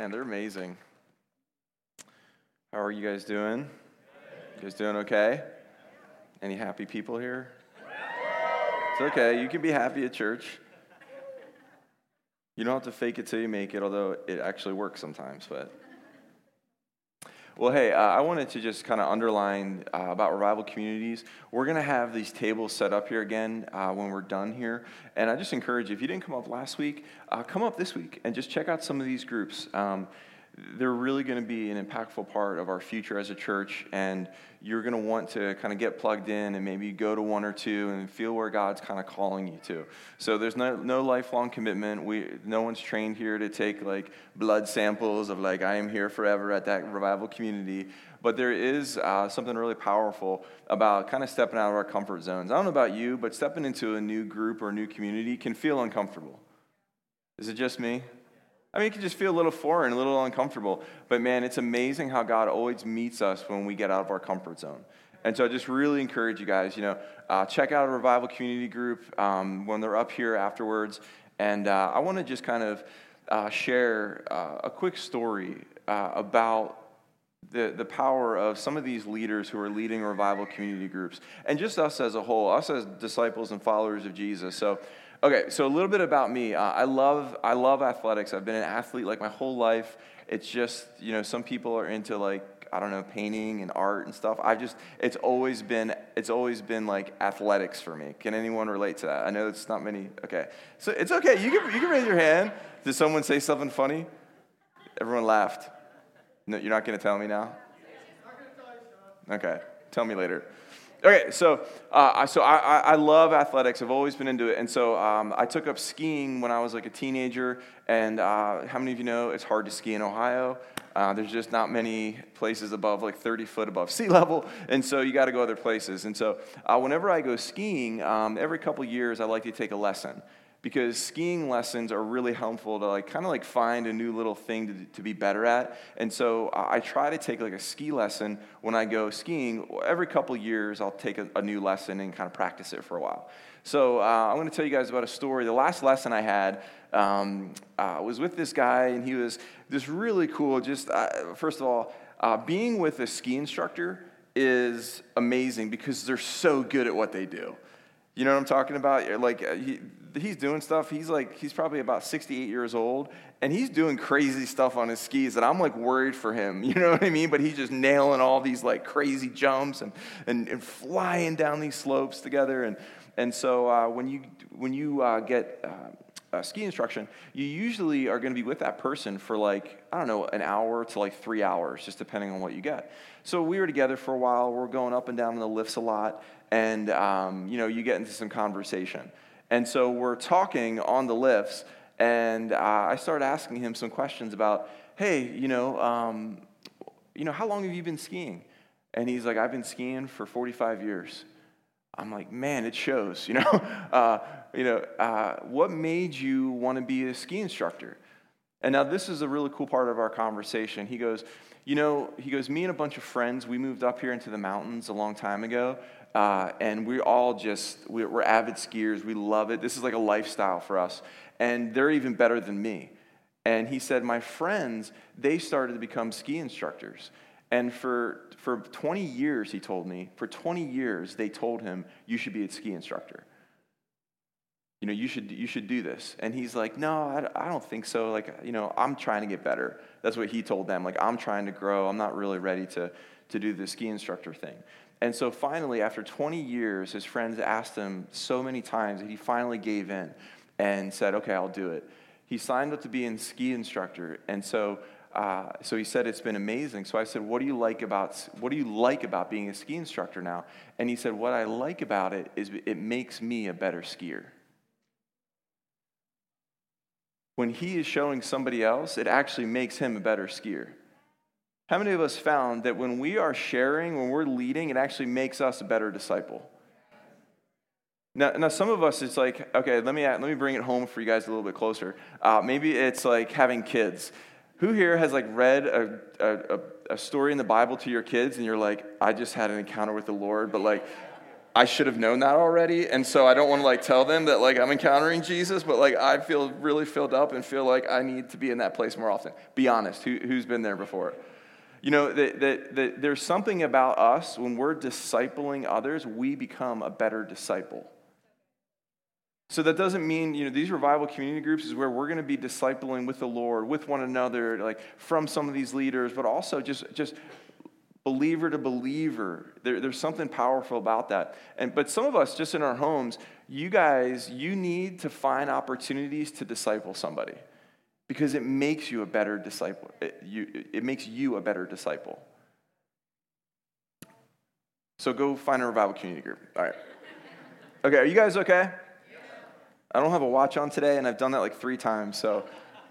Man, they're amazing. How are you guys doing? You guys doing okay? Any happy people here? It's okay. You can be happy at church. You don't have to fake it till you make it, although it actually works sometimes. But well, hey, uh, I wanted to just kind of underline uh, about revival communities. We're going to have these tables set up here again uh, when we're done here. And I just encourage you, if you didn't come up last week, uh, come up this week and just check out some of these groups. Um, they're really going to be an impactful part of our future as a church, and you're going to want to kind of get plugged in and maybe go to one or two and feel where God's kind of calling you to. So there's no, no lifelong commitment. We, no one's trained here to take like blood samples of like, I am here forever at that revival community. But there is uh, something really powerful about kind of stepping out of our comfort zones. I don't know about you, but stepping into a new group or a new community can feel uncomfortable. Is it just me? I mean, it can just feel a little foreign, a little uncomfortable. But man, it's amazing how God always meets us when we get out of our comfort zone. And so I just really encourage you guys, you know, uh, check out a revival community group um, when they're up here afterwards. And uh, I want to just kind of uh, share uh, a quick story uh, about the, the power of some of these leaders who are leading revival community groups, and just us as a whole, us as disciples and followers of Jesus. So Okay, so a little bit about me. Uh, I love I love athletics. I've been an athlete like my whole life. It's just you know some people are into like I don't know painting and art and stuff. I just it's always been it's always been like athletics for me. Can anyone relate to that? I know it's not many. Okay, so it's okay. You can you can raise your hand. Did someone say something funny? Everyone laughed. No, you're not going to tell me now. Okay, tell me later. Okay, so uh, so I, I love athletics. I've always been into it, and so um, I took up skiing when I was like a teenager. And uh, how many of you know it's hard to ski in Ohio? Uh, there's just not many places above like 30 foot above sea level, and so you got to go other places. And so uh, whenever I go skiing, um, every couple years I like to take a lesson because skiing lessons are really helpful to like kind of like find a new little thing to, to be better at. And so i try to take like a ski lesson when i go skiing. Every couple years i'll take a, a new lesson and kind of practice it for a while. So uh, i'm going to tell you guys about a story. The last lesson i had um, uh, was with this guy and he was just really cool just uh, first of all uh, being with a ski instructor is amazing because they're so good at what they do. You know what I'm talking about? Like, uh, he, he's doing stuff. He's like, he's probably about 68 years old, and he's doing crazy stuff on his skis that I'm like worried for him. You know what I mean? But he's just nailing all these like crazy jumps and, and, and flying down these slopes together. And, and so uh, when you, when you uh, get uh, ski instruction, you usually are going to be with that person for like, I don't know, an hour to like three hours, just depending on what you get. So we were together for a while. We're going up and down the lifts a lot. And, um, you know, you get into some conversation. And so we're talking on the lifts, and uh, I started asking him some questions about, hey, you know, um, you know, how long have you been skiing? And he's like, I've been skiing for 45 years. I'm like, man, it shows, you know. uh, you know, uh, what made you want to be a ski instructor? And now this is a really cool part of our conversation. He goes, you know, he goes, me and a bunch of friends, we moved up here into the mountains a long time ago, uh, and we all just, we're avid skiers. We love it. This is like a lifestyle for us. And they're even better than me. And he said, My friends, they started to become ski instructors. And for, for 20 years, he told me, for 20 years, they told him, You should be a ski instructor. You know, you should, you should do this. And he's like, No, I, I don't think so. Like, you know, I'm trying to get better. That's what he told them. Like, I'm trying to grow. I'm not really ready to, to do the ski instructor thing. And so finally, after 20 years, his friends asked him so many times that he finally gave in and said, Okay, I'll do it. He signed up to be a ski instructor. And so, uh, so he said, It's been amazing. So I said, what do, you like about, what do you like about being a ski instructor now? And he said, What I like about it is it makes me a better skier. When he is showing somebody else, it actually makes him a better skier. How many of us found that when we are sharing, when we're leading, it actually makes us a better disciple? Now, now some of us, it's like, okay, let me, let me bring it home for you guys a little bit closer. Uh, maybe it's like having kids. Who here has like read a, a, a story in the Bible to your kids and you're like, I just had an encounter with the Lord, but like, I should have known that already, and so I don't want to like tell them that like I'm encountering Jesus, but like I feel really filled up and feel like I need to be in that place more often. Be honest, who, who's been there before? You know, that, that, that there's something about us when we're discipling others, we become a better disciple. So that doesn't mean, you know, these revival community groups is where we're going to be discipling with the Lord, with one another, like from some of these leaders, but also just, just believer to believer. There, there's something powerful about that. And, but some of us, just in our homes, you guys, you need to find opportunities to disciple somebody because it makes you a better disciple. It, you, it makes you a better disciple. So go find a revival community group. All right. Okay, are you guys okay? I don't have a watch on today, and I've done that like three times, so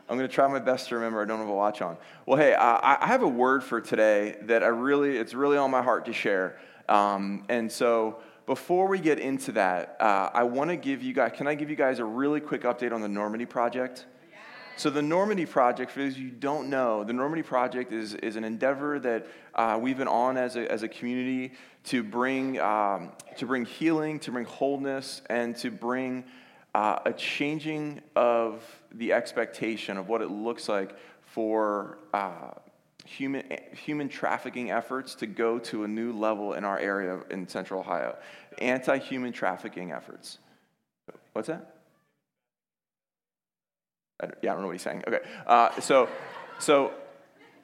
I'm going to try my best to remember I don't have a watch on. Well, hey, I, I have a word for today that I really, it's really on my heart to share. Um, and so before we get into that, uh, I want to give you guys, can I give you guys a really quick update on the Normandy Project? So, the Normandy Project, for those of you who don't know, the Normandy Project is, is an endeavor that uh, we've been on as a, as a community to bring, um, to bring healing, to bring wholeness, and to bring uh, a changing of the expectation of what it looks like for uh, human, human trafficking efforts to go to a new level in our area in central Ohio. Anti human trafficking efforts. What's that? I yeah, I don't know what he's saying. Okay. Uh, so, so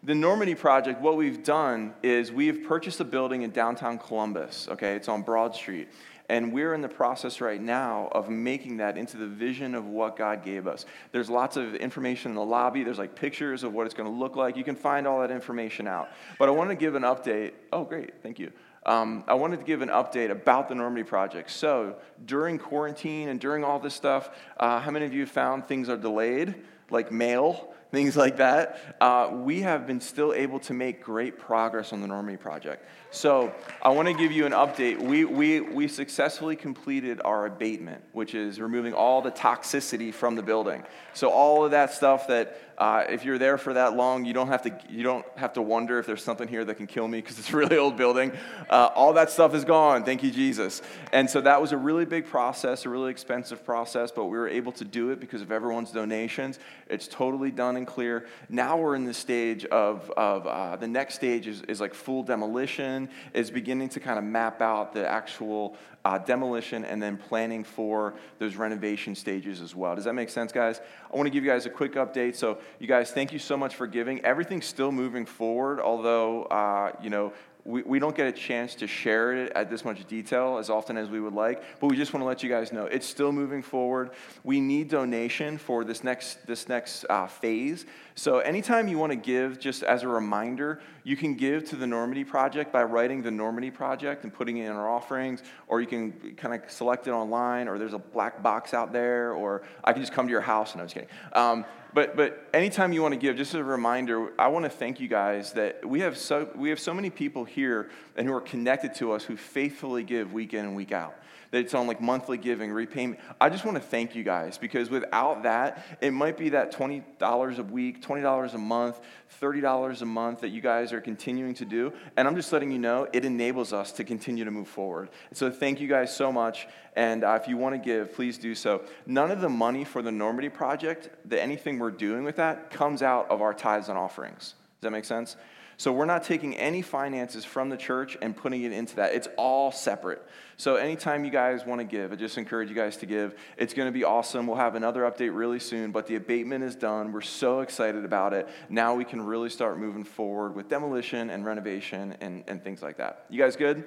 the Normandy Project, what we've done is we've purchased a building in downtown Columbus. Okay, it's on Broad Street. And we're in the process right now of making that into the vision of what God gave us. There's lots of information in the lobby. There's like pictures of what it's going to look like. You can find all that information out. But I want to give an update. Oh, great. Thank you. Um, I wanted to give an update about the Normandy Project. So, during quarantine and during all this stuff, uh, how many of you found things are delayed, like mail? things like that, uh, we have been still able to make great progress on the Normandy project. So I want to give you an update. We, we, we successfully completed our abatement, which is removing all the toxicity from the building. So all of that stuff that uh, if you're there for that long, you don't have to you don't have to wonder if there's something here that can kill me because it's a really old building. Uh, all that stuff is gone. Thank you, Jesus. And so that was a really big process, a really expensive process, but we were able to do it because of everyone's donations. It's totally done and clear. Now we're in the stage of of uh, the next stage is, is like full demolition. Is beginning to kind of map out the actual uh, demolition and then planning for those renovation stages as well. Does that make sense, guys? I want to give you guys a quick update. So, you guys, thank you so much for giving. Everything's still moving forward, although, uh, you know, we, we don't get a chance to share it at this much detail as often as we would like, but we just want to let you guys know it's still moving forward. We need donation for this next, this next uh, phase. So, anytime you want to give, just as a reminder, you can give to the Normandy Project by writing the Normandy Project and putting it in our offerings, or you can kind of select it online, or there's a black box out there, or I can just come to your house. And no, I'm just kidding. Um, but, but anytime you want to give, just as a reminder, I want to thank you guys that we have so, we have so many people here and who are connected to us who faithfully give week in and week out that it's on like monthly giving, repayment. I just want to thank you guys because without that, it might be that $20 a week, $20 a month, $30 a month that you guys are continuing to do. And I'm just letting you know it enables us to continue to move forward. So thank you guys so much. And uh, if you want to give, please do so. None of the money for the Normandy project, the, anything we're doing with that, comes out of our tithes and offerings. Does that make sense? So we're not taking any finances from the church and putting it into that. It's all separate. So anytime you guys want to give, I just encourage you guys to give. It's going to be awesome. We'll have another update really soon, but the abatement is done. We're so excited about it. Now we can really start moving forward with demolition and renovation and, and things like that. You guys good?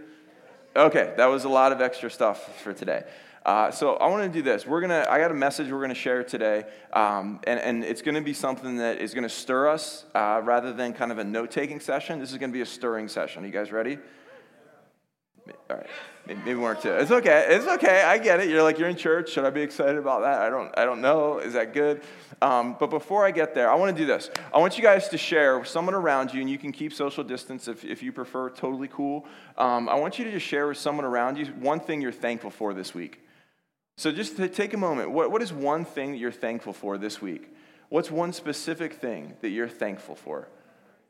Okay, that was a lot of extra stuff for today. Uh, so I want to do this. We're gonna. I got a message we're gonna share today, um, and, and it's gonna be something that is gonna stir us uh, rather than kind of a note-taking session. This is gonna be a stirring session. Are you guys ready? All right, maybe one or two. It's okay. It's okay. I get it. You're like you're in church. Should I be excited about that? I don't. I don't know. Is that good? Um, but before I get there, I want to do this. I want you guys to share with someone around you, and you can keep social distance if, if you prefer. Totally cool. Um, I want you to just share with someone around you one thing you're thankful for this week. So just to take a moment, what, what is one thing that you're thankful for this week? What's one specific thing that you're thankful for?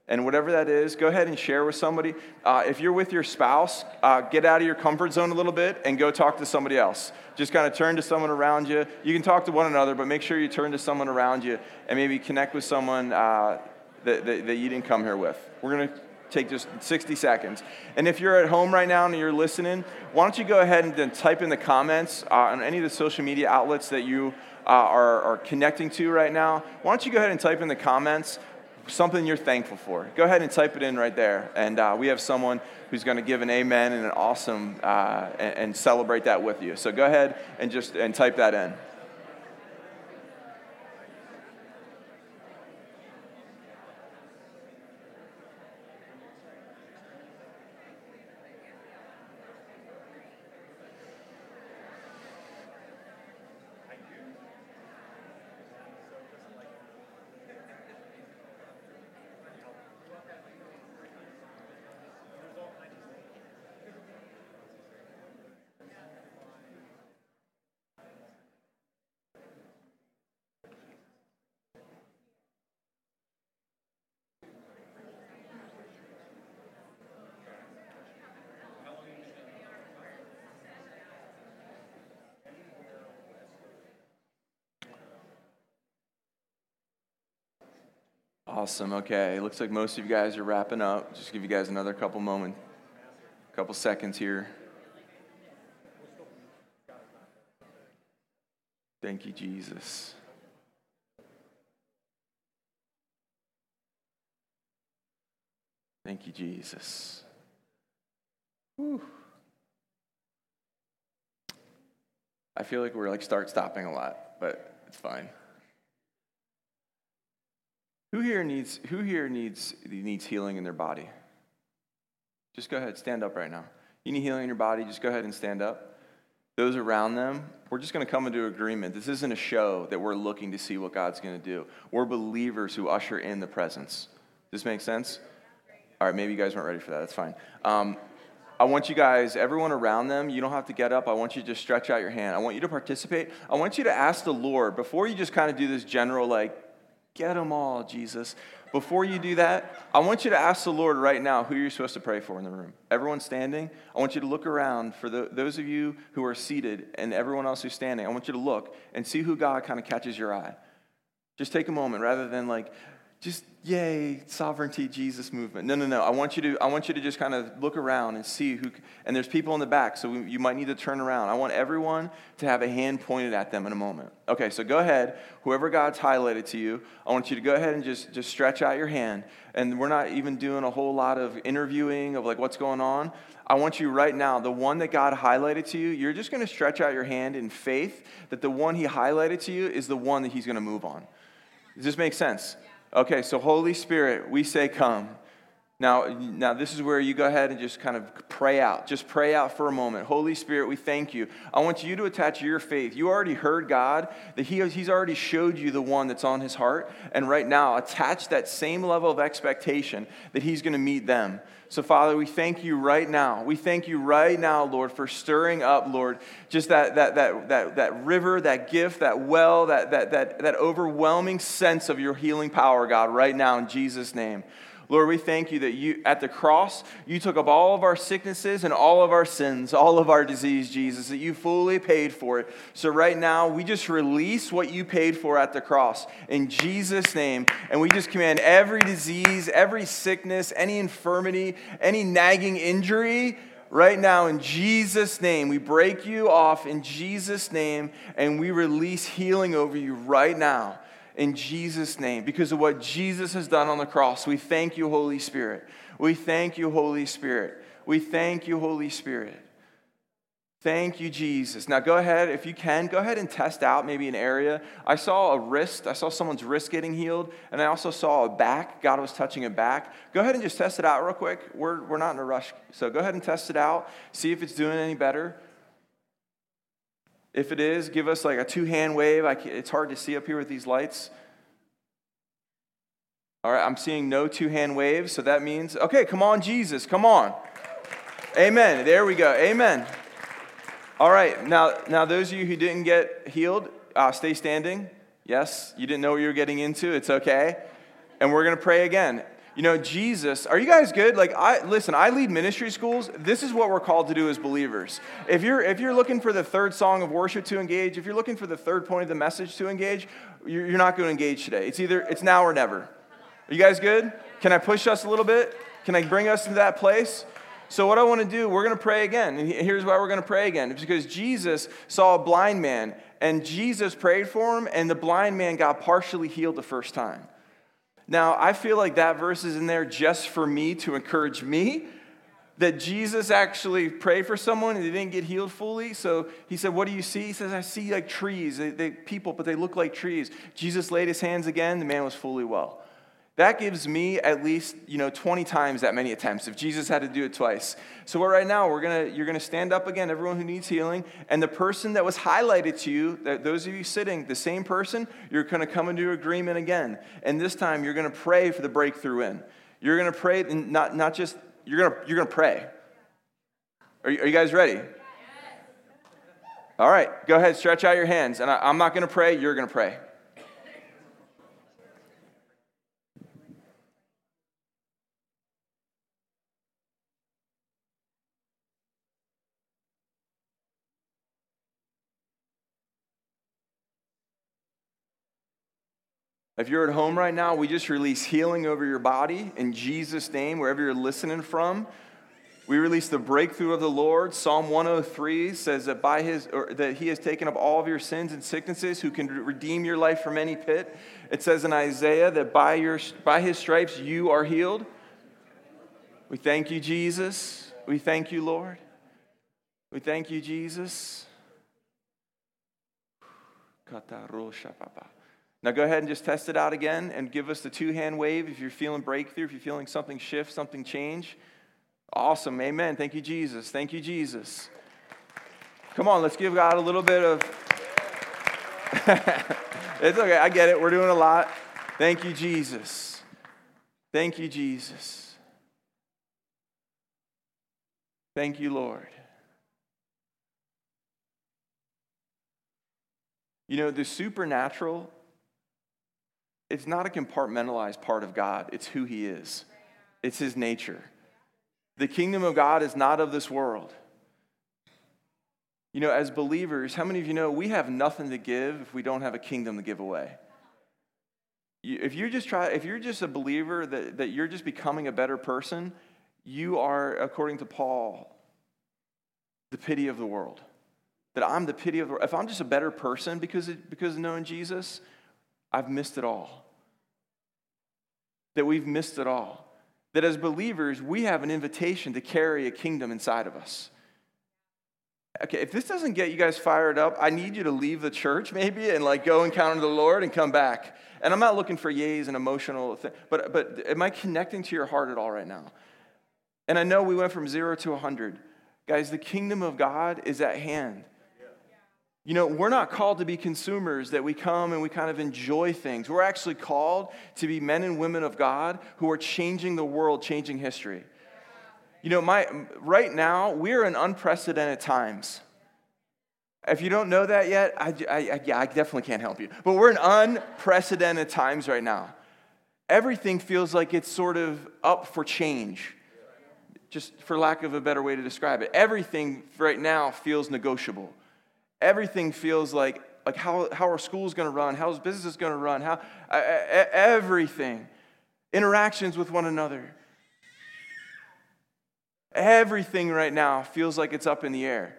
And whatever that is, go ahead and share with somebody. Uh, if you're with your spouse, uh, get out of your comfort zone a little bit and go talk to somebody else. Just kind of turn to someone around you. You can talk to one another, but make sure you turn to someone around you and maybe connect with someone uh, that, that, that you didn't come here with. We're going to take just 60 seconds. And if you're at home right now and you're listening, why don't you go ahead and then type in the comments uh, on any of the social media outlets that you uh, are, are connecting to right now? Why don't you go ahead and type in the comments something you're thankful for. Go ahead and type it in right there. And uh, we have someone who's going to give an amen and an awesome uh, and, and celebrate that with you. So go ahead and just and type that in. Awesome. Okay. It looks like most of you guys are wrapping up. Just give you guys another couple moments, A couple seconds here. Thank you, Jesus. Thank you, Jesus. Whew. I feel like we're like start stopping a lot, but it's fine. Who here needs who here needs needs healing in their body? Just go ahead, stand up right now. You need healing in your body, just go ahead and stand up. Those around them, we're just going to come into agreement. This isn't a show that we're looking to see what God's going to do. We're believers who usher in the presence. Does this make sense? All right, maybe you guys weren't ready for that. That's fine. Um, I want you guys, everyone around them, you don't have to get up. I want you to just stretch out your hand. I want you to participate. I want you to ask the Lord, before you just kind of do this general, like, Get them all, Jesus. Before you do that, I want you to ask the Lord right now who you're supposed to pray for in the room. Everyone standing, I want you to look around for the, those of you who are seated and everyone else who's standing. I want you to look and see who God kind of catches your eye. Just take a moment rather than like, just yay sovereignty jesus movement. No no no. I want you to i want you to just kind of look around and see who and there's people in the back so we, you might need to turn around. I want everyone to have a hand pointed at them in a moment. Okay so go ahead. Whoever god's highlighted to you i want you to go ahead and just just stretch out your hand. And we're not even doing a whole lot of interviewing of like what's going on. I want you right now the one that god highlighted to you you're just going to stretch out your hand in faith that the one he highlighted to you is the one that he's going to move on. Does this make sense Okay, so Holy Spirit, we say come. Now, now this is where you go ahead and just kind of pray out. Just pray out for a moment. Holy Spirit, we thank you. I want you to attach your faith. You already heard God, that he, He's already showed you the one that's on His heart. And right now, attach that same level of expectation that He's going to meet them. So, Father, we thank you right now. We thank you right now, Lord, for stirring up, Lord, just that, that, that, that, that river, that gift, that well, that, that, that, that overwhelming sense of your healing power, God, right now in Jesus' name. Lord, we thank you that you, at the cross, you took up all of our sicknesses and all of our sins, all of our disease, Jesus, that you fully paid for it. So right now, we just release what you paid for at the cross in Jesus' name. And we just command every disease, every sickness, any infirmity, any nagging injury, right now in Jesus' name. We break you off in Jesus' name and we release healing over you right now in Jesus' name because of what Jesus has done on the cross. We thank you, Holy Spirit. We thank you, Holy Spirit. We thank you, Holy Spirit. Thank you, Jesus. Now go ahead, if you can, go ahead and test out maybe an area. I saw a wrist, I saw someone's wrist getting healed, and I also saw a back. God was touching a back. Go ahead and just test it out real quick. We're, we're not in a rush. So go ahead and test it out, see if it's doing any better. If it is, give us like a two hand wave. it's hard to see up here with these lights. All right, I'm seeing no two hand waves, so that means, okay, come on, Jesus, come on. Amen. There we go. Amen. All right, now, now those of you who didn't get healed, uh, stay standing. Yes, you didn't know what you were getting into. It's okay. And we're going to pray again. You know, Jesus, are you guys good? Like I listen, I lead ministry schools. This is what we're called to do as believers. If you're if you're looking for the third song of worship to engage, if you're looking for the third point of the message to engage, you're, not going to engage today. It's either it's now or never. Are you guys good? Can I push us a little bit? Can I bring us into that place? So, what I want to do, we're going to pray again. And here's why we're going to pray again. It's because Jesus saw a blind man, and Jesus prayed for him, and the blind man got partially healed the first time. Now, I feel like that verse is in there just for me to encourage me that Jesus actually prayed for someone and they didn't get healed fully. So he said, What do you see? He says, I see like trees, they, they, people, but they look like trees. Jesus laid his hands again, the man was fully well. That gives me at least, you know, 20 times that many attempts if Jesus had to do it twice. So right now, we're gonna, you're going to stand up again, everyone who needs healing. And the person that was highlighted to you, that those of you sitting, the same person, you're going to come into agreement again. And this time, you're going to pray for the breakthrough in. You're going to pray, and not, not just, you're going to, you're going to pray. Are you, are you guys ready? All right, go ahead, stretch out your hands. And I, I'm not going to pray, you're going to pray. If you're at home right now, we just release healing over your body in Jesus' name, wherever you're listening from. We release the breakthrough of the Lord. Psalm 103 says that by his that he has taken up all of your sins and sicknesses, who can redeem your life from any pit. It says in Isaiah that by your by his stripes you are healed. We thank you, Jesus. We thank you, Lord. We thank you, Jesus. Now go ahead and just test it out again and give us the two hand wave if you're feeling breakthrough, if you're feeling something shift, something change. Awesome. Amen. Thank you, Jesus. Thank you, Jesus. Come on, let's give God a little bit of. it's okay. I get it. We're doing a lot. Thank you, Jesus. Thank you, Jesus. Thank you, Lord. You know, the supernatural it's not a compartmentalized part of God, it's who He is, it's His nature. The kingdom of God is not of this world. You know, as believers, how many of you know we have nothing to give if we don't have a kingdom to give away? If you're just try, if you're just a believer that, that you're just becoming a better person, you are, according to Paul, the pity of the world. That I'm the pity of the world. If I'm just a better person because of, because of knowing Jesus, I've missed it all. That we've missed it all. That as believers, we have an invitation to carry a kingdom inside of us. Okay, if this doesn't get you guys fired up, I need you to leave the church maybe and like go encounter the Lord and come back. And I'm not looking for yays and emotional thing, but but am I connecting to your heart at all right now? And I know we went from zero to a hundred. Guys, the kingdom of God is at hand. You know, we're not called to be consumers that we come and we kind of enjoy things. We're actually called to be men and women of God who are changing the world, changing history. You know, my, right now, we're in unprecedented times. If you don't know that yet, I, I, yeah, I definitely can't help you. But we're in unprecedented times right now. Everything feels like it's sort of up for change, just for lack of a better way to describe it. Everything right now feels negotiable. Everything feels like, like how, how our school's going to run, how's business going to run, how, everything. Interactions with one another. Everything right now feels like it's up in the air.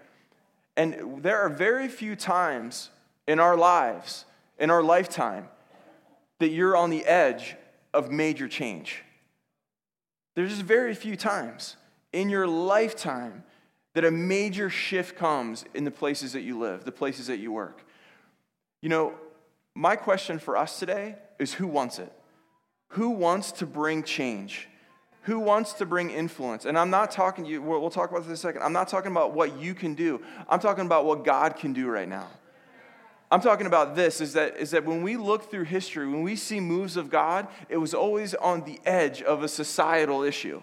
And there are very few times in our lives, in our lifetime, that you're on the edge of major change. There's just very few times in your lifetime that a major shift comes in the places that you live, the places that you work. You know, my question for us today is who wants it? Who wants to bring change? Who wants to bring influence? And I'm not talking you, we'll talk about this in a second. I'm not talking about what you can do. I'm talking about what God can do right now. I'm talking about this is that, is that when we look through history, when we see moves of God, it was always on the edge of a societal issue.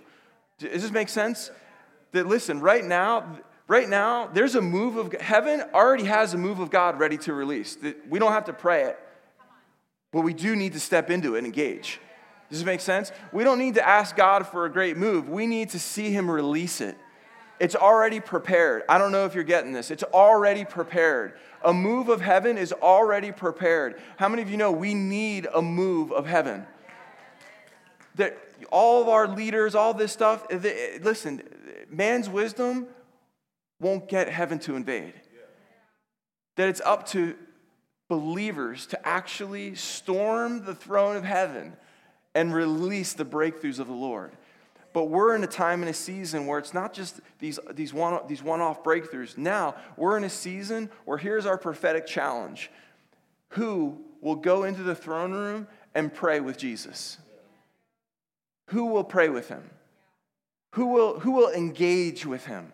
Does this make sense? That listen, right now, right now, there's a move of heaven already has a move of God ready to release. We don't have to pray it, but we do need to step into it and engage. Does this make sense? We don't need to ask God for a great move. We need to see Him release it. It's already prepared. I don't know if you're getting this. It's already prepared. A move of heaven is already prepared. How many of you know we need a move of heaven? That all of our leaders, all this stuff, eh, eh, listen, man's wisdom won't get heaven to invade. That it's up to believers to actually storm the throne of heaven and release the breakthroughs of the Lord. But we're in a time and a season where it's not just these, these, one, these one-off breakthroughs. Now, we're in a season where here's our prophetic challenge. Who will go into the throne room and pray with Jesus? Who will pray with him? Who will, who will engage with him?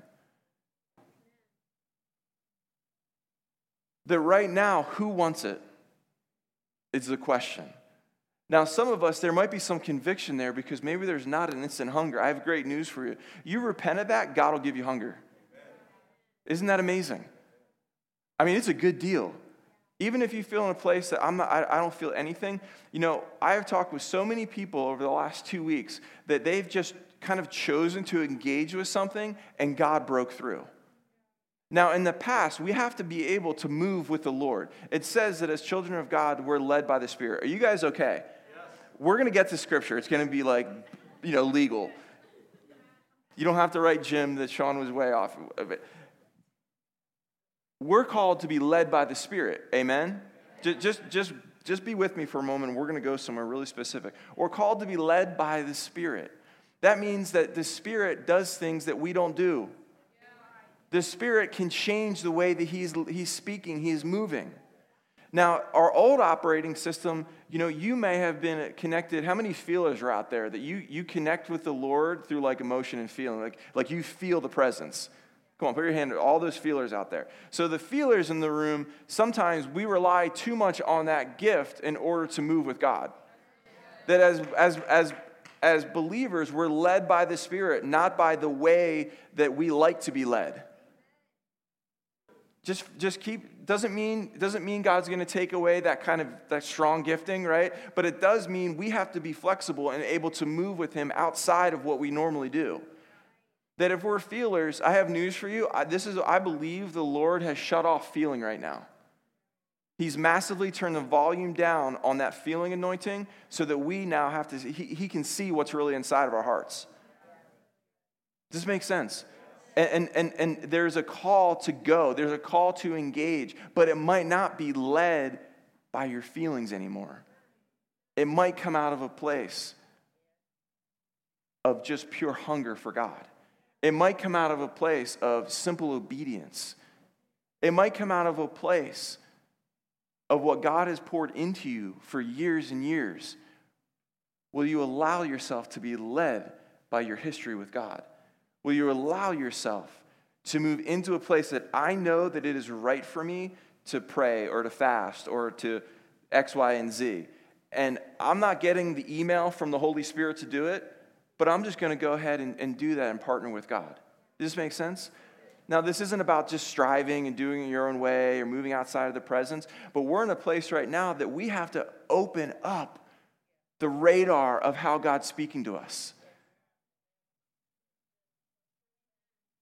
That right now, who wants it? Is the question. Now, some of us, there might be some conviction there because maybe there's not an instant hunger. I have great news for you. You repent of that, God will give you hunger. Isn't that amazing? I mean, it's a good deal. Even if you feel in a place that I'm not, I, I don't feel anything, you know, I have talked with so many people over the last two weeks that they've just kind of chosen to engage with something and God broke through. Now, in the past, we have to be able to move with the Lord. It says that as children of God, we're led by the Spirit. Are you guys okay? Yes. We're going to get to scripture. It's going to be like, you know, legal. You don't have to write Jim that Sean was way off of it. We're called to be led by the Spirit. Amen? Just, just, just, just be with me for a moment. We're going to go somewhere really specific. We're called to be led by the Spirit. That means that the Spirit does things that we don't do the Spirit can change the way that He's, he's speaking, He's moving. Now, our old operating system, you know, you may have been connected. How many feelers are out there that you, you connect with the Lord through like emotion and feeling? Like, like you feel the presence. Come on, put your hand, all those feelers out there. So, the feelers in the room, sometimes we rely too much on that gift in order to move with God. That as, as, as, as believers, we're led by the Spirit, not by the way that we like to be led. Just, just keep, doesn't mean, doesn't mean God's going to take away that kind of, that strong gifting, right? But it does mean we have to be flexible and able to move with Him outside of what we normally do. That if we're feelers, I have news for you. I, this is, I believe the Lord has shut off feeling right now. He's massively turned the volume down on that feeling anointing so that we now have to, he, he can see what's really inside of our hearts. Does this make sense? And, and, and there's a call to go, there's a call to engage, but it might not be led by your feelings anymore. It might come out of a place of just pure hunger for God. It might come out of a place of simple obedience. It might come out of a place of what God has poured into you for years and years. Will you allow yourself to be led by your history with God? Will you allow yourself to move into a place that I know that it is right for me to pray or to fast or to X, Y, and Z? And I'm not getting the email from the Holy Spirit to do it, but I'm just going to go ahead and, and do that and partner with God. Does this make sense? Now, this isn't about just striving and doing it your own way or moving outside of the presence, but we're in a place right now that we have to open up the radar of how God's speaking to us.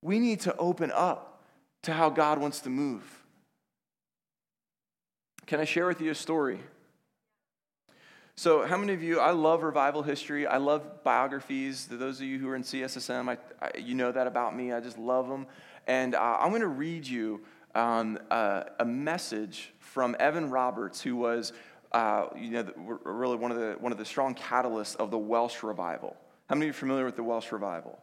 We need to open up to how God wants to move. Can I share with you a story? So, how many of you, I love revival history. I love biographies. Those of you who are in CSSM, I, I, you know that about me. I just love them. And uh, I'm going to read you um, uh, a message from Evan Roberts, who was uh, you know, really one of, the, one of the strong catalysts of the Welsh revival. How many of you are familiar with the Welsh revival?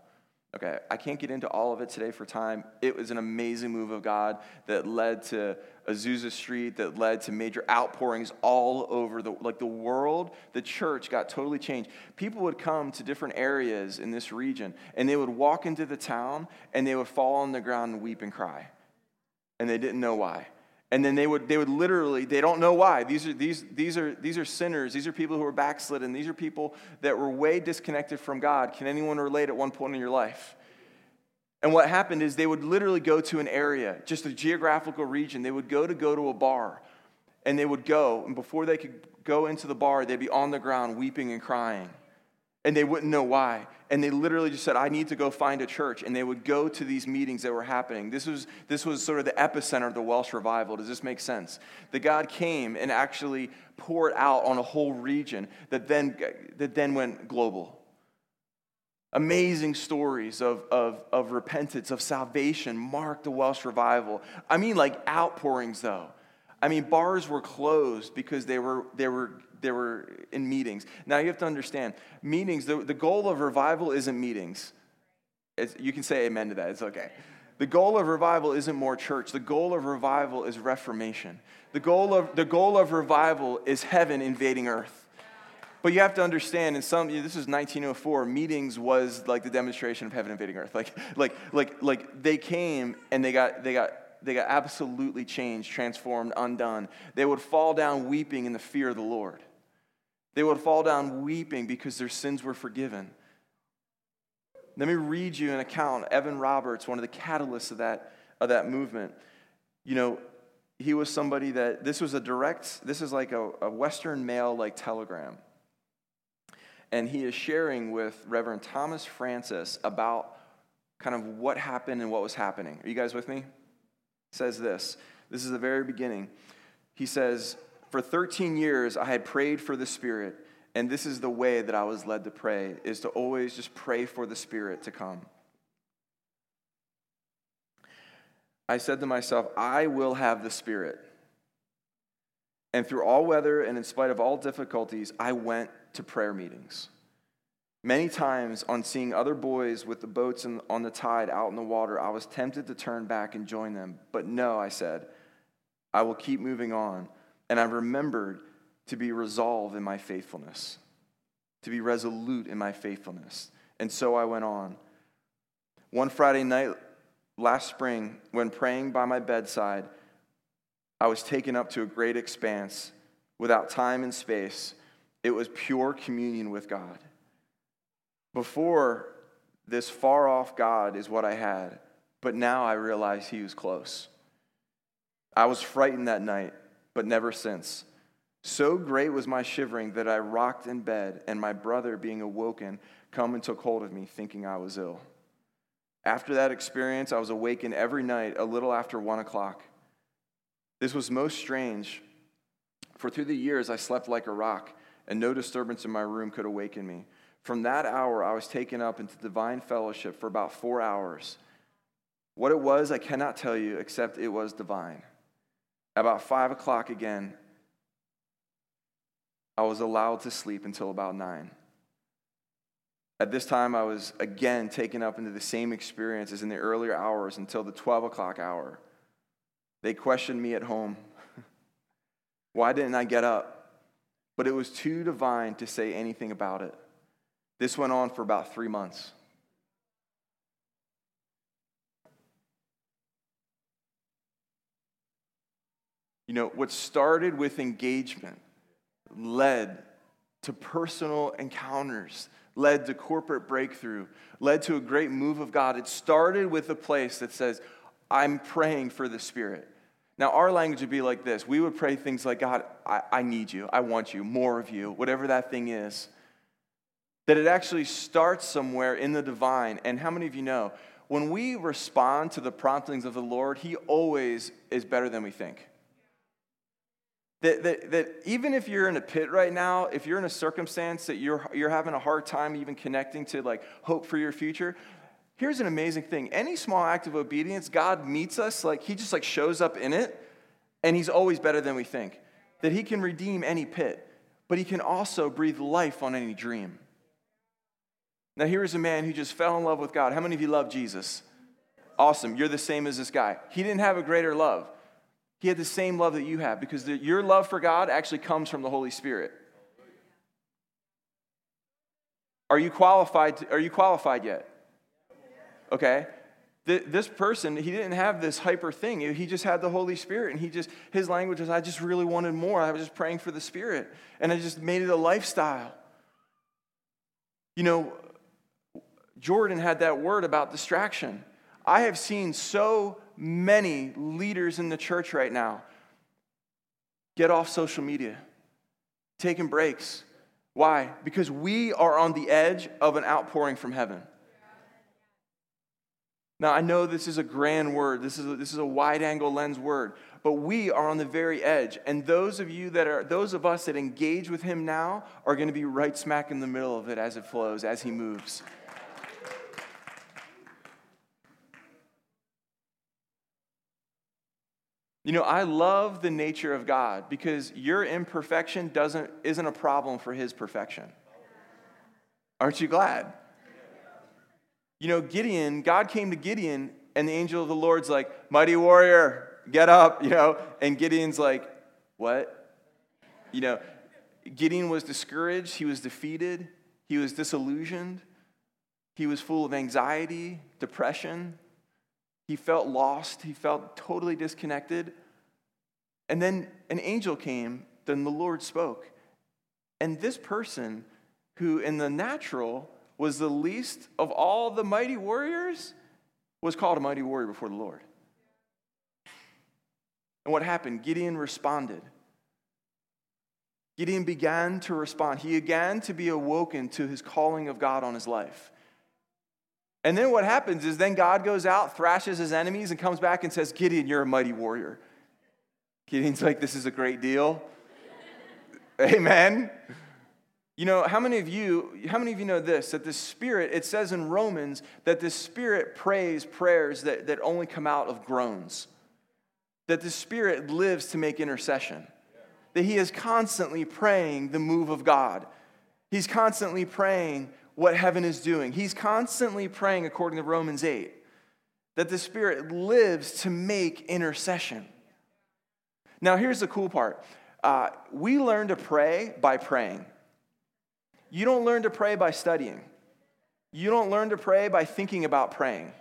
Okay, I can't get into all of it today for time. It was an amazing move of God that led to Azusa Street, that led to major outpourings all over the like the world. The church got totally changed. People would come to different areas in this region, and they would walk into the town, and they would fall on the ground and weep and cry, and they didn't know why and then they would they would literally they don't know why. These are these these are these are sinners. These are people who are backslidden. These are people that were way disconnected from god. Can anyone relate at one point in your life? And what happened is they would literally go to an area just a geographical region. They would go to go to a bar and they would go, and before they could go into the bar, they'd be on the ground weeping and crying. And they wouldn't know why. And they literally just said, I need to go find a church. And they would go to these meetings that were happening. This was, this was sort of the epicenter of the Welsh revival. Does this make sense? That God came and actually poured out on a whole region that then, that then went global. Amazing stories of, of, of repentance, of salvation marked the Welsh revival. I mean, like outpourings, though. I mean, bars were closed because they were, they were, they were in meetings. Now, you have to understand meetings, the, the goal of revival isn't meetings. It's, you can say amen to that, it's okay. The goal of revival isn't more church. The goal of revival is reformation. The goal of, the goal of revival is heaven invading earth. But you have to understand, in some, this is 1904, meetings was like the demonstration of heaven invading earth. Like, like, like, like they came and they got, they got they got absolutely changed, transformed, undone. They would fall down weeping in the fear of the Lord. They would fall down weeping because their sins were forgiven. Let me read you an account. Evan Roberts, one of the catalysts of that, of that movement. You know, he was somebody that, this was a direct, this is like a, a Western mail like telegram. And he is sharing with Reverend Thomas Francis about kind of what happened and what was happening. Are you guys with me? says this. This is the very beginning. He says, For 13 years I had prayed for the Spirit, and this is the way that I was led to pray, is to always just pray for the Spirit to come. I said to myself, I will have the Spirit. And through all weather and in spite of all difficulties, I went to prayer meetings. Many times, on seeing other boys with the boats on the tide out in the water, I was tempted to turn back and join them. But no, I said, I will keep moving on. And I remembered to be resolved in my faithfulness, to be resolute in my faithfulness. And so I went on. One Friday night last spring, when praying by my bedside, I was taken up to a great expanse without time and space. It was pure communion with God. Before, this far off God is what I had, but now I realize He was close. I was frightened that night, but never since. So great was my shivering that I rocked in bed, and my brother, being awoken, come and took hold of me, thinking I was ill. After that experience, I was awakened every night a little after one o'clock. This was most strange, for through the years I slept like a rock, and no disturbance in my room could awaken me. From that hour, I was taken up into divine fellowship for about four hours. What it was, I cannot tell you, except it was divine. About five o'clock again, I was allowed to sleep until about nine. At this time, I was again taken up into the same experience as in the earlier hours until the 12 o'clock hour. They questioned me at home. Why didn't I get up? But it was too divine to say anything about it. This went on for about three months. You know, what started with engagement led to personal encounters, led to corporate breakthrough, led to a great move of God. It started with a place that says, I'm praying for the Spirit. Now, our language would be like this we would pray things like, God, I, I need you, I want you, more of you, whatever that thing is that it actually starts somewhere in the divine. And how many of you know, when we respond to the promptings of the Lord, He always is better than we think. That, that, that even if you're in a pit right now, if you're in a circumstance that you're, you're having a hard time even connecting to like hope for your future, here's an amazing thing. Any small act of obedience, God meets us, like He just like shows up in it, and He's always better than we think. That He can redeem any pit, but He can also breathe life on any dream. Now, here is a man who just fell in love with God. How many of you love Jesus? Awesome. You're the same as this guy. He didn't have a greater love. He had the same love that you have because the, your love for God actually comes from the Holy Spirit. Are you qualified? To, are you qualified yet? Okay. this person, he didn't have this hyper thing. He just had the Holy Spirit, and he just his language was, "I just really wanted more. I was just praying for the Spirit, and I just made it a lifestyle." You know, Jordan had that word about distraction. I have seen so many leaders in the church right now Get off social media. Taking breaks. Why? Because we are on the edge of an outpouring from heaven. Now, I know this is a grand word, this is a, this is a wide angle lens word, but we are on the very edge. And those of you that are, those of us that engage with Him now are going to be right smack in the middle of it as it flows, as He moves. You know, I love the nature of God because your imperfection doesn't, isn't a problem for his perfection. Aren't you glad? You know, Gideon, God came to Gideon, and the angel of the Lord's like, Mighty warrior, get up, you know, and Gideon's like, What? You know, Gideon was discouraged, he was defeated, he was disillusioned, he was full of anxiety, depression. He felt lost. He felt totally disconnected. And then an angel came, then the Lord spoke. And this person, who in the natural was the least of all the mighty warriors, was called a mighty warrior before the Lord. And what happened? Gideon responded. Gideon began to respond. He began to be awoken to his calling of God on his life. And then what happens is then God goes out, thrashes his enemies, and comes back and says, Gideon, you're a mighty warrior. Gideon's like, this is a great deal. Amen. You know, how many of you, how many of you know this? That the Spirit, it says in Romans that the Spirit prays prayers that, that only come out of groans. That the Spirit lives to make intercession. That He is constantly praying the move of God. He's constantly praying what heaven is doing. He's constantly praying, according to Romans 8, that the Spirit lives to make intercession. Now, here's the cool part uh, we learn to pray by praying. You don't learn to pray by studying, you don't learn to pray by thinking about praying.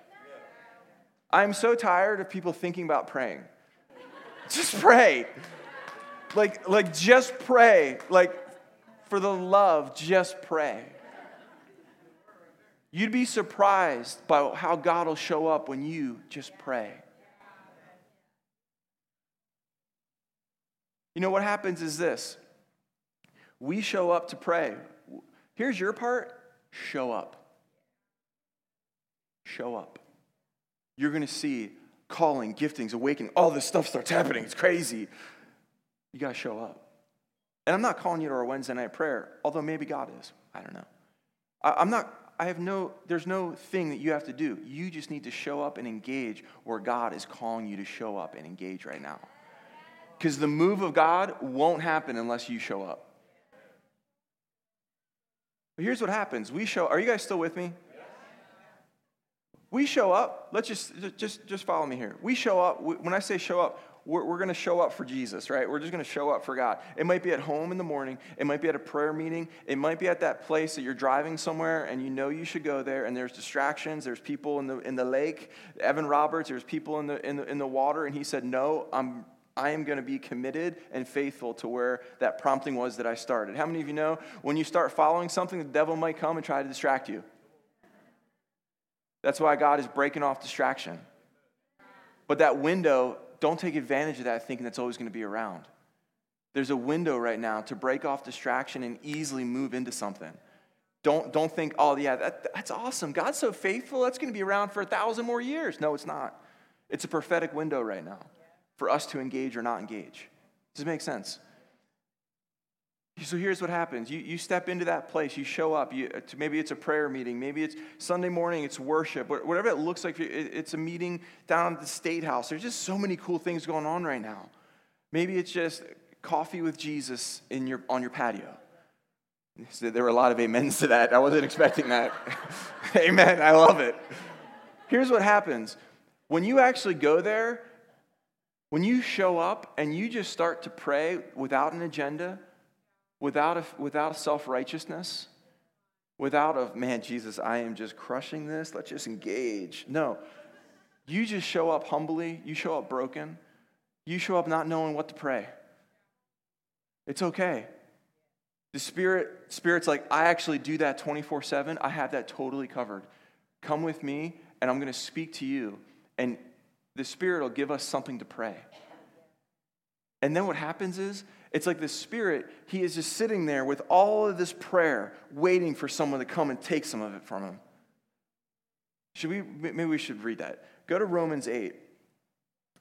I'm so tired of people thinking about praying. Just pray. Like, like just pray. Like, for the love, just pray. You'd be surprised by how God will show up when you just pray. You know what happens is this we show up to pray. Here's your part show up. Show up. You're going to see calling, giftings, awakening. All this stuff starts happening. It's crazy. You got to show up. And I'm not calling you to our Wednesday night prayer, although maybe God is. I don't know. I, am not I have no, there's no thing that you have to do. You just need to show up and engage where God is calling you to show up and engage right now. Because the move of God won't happen unless you show up. But here's what happens. We show, are you guys still with me? We show up. Let's just, just, just follow me here. We show up. When I say show up, we're, we're going to show up for Jesus, right? We're just going to show up for God. It might be at home in the morning. It might be at a prayer meeting. It might be at that place that you're driving somewhere and you know you should go there and there's distractions. There's people in the, in the lake. Evan Roberts, there's people in the, in, the, in the water. And he said, No, I'm, I am going to be committed and faithful to where that prompting was that I started. How many of you know when you start following something, the devil might come and try to distract you? That's why God is breaking off distraction. But that window don't take advantage of that thinking that's always going to be around. There's a window right now to break off distraction and easily move into something. Don't, don't think, oh, yeah, that, that's awesome. God's so faithful. That's going to be around for a thousand more years. No, it's not. It's a prophetic window right now for us to engage or not engage. Does it make sense? So here's what happens. You, you step into that place, you show up. You, maybe it's a prayer meeting, maybe it's Sunday morning, it's worship, whatever it looks like. It's a meeting down at the State House. There's just so many cool things going on right now. Maybe it's just coffee with Jesus in your, on your patio. So there were a lot of amens to that. I wasn't expecting that. Amen. I love it. Here's what happens when you actually go there, when you show up and you just start to pray without an agenda, without a, without a self righteousness, without a, man, Jesus, I am just crushing this, let's just engage. No. You just show up humbly, you show up broken, you show up not knowing what to pray. It's okay. The Spirit, Spirit's like, I actually do that 24 7. I have that totally covered. Come with me, and I'm going to speak to you. And the Spirit will give us something to pray. And then what happens is, it's like the Spirit, He is just sitting there with all of this prayer, waiting for someone to come and take some of it from Him. Should we, maybe we should read that. Go to Romans 8.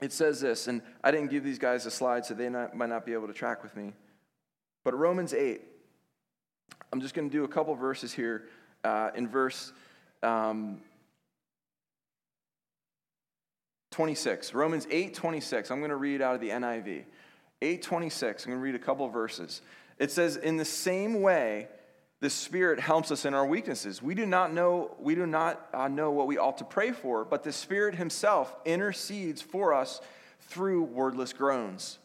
It says this, and I didn't give these guys a slide, so they not, might not be able to track with me. But Romans 8, I'm just going to do a couple verses here. Uh, in verse um, 26, Romans 8 26. I'm going to read out of the NIV. 826. I'm going to read a couple verses. It says, In the same way, the Spirit helps us in our weaknesses. We do not know, we do not uh, know what we ought to pray for, but the Spirit Himself intercedes for us through wordless groans.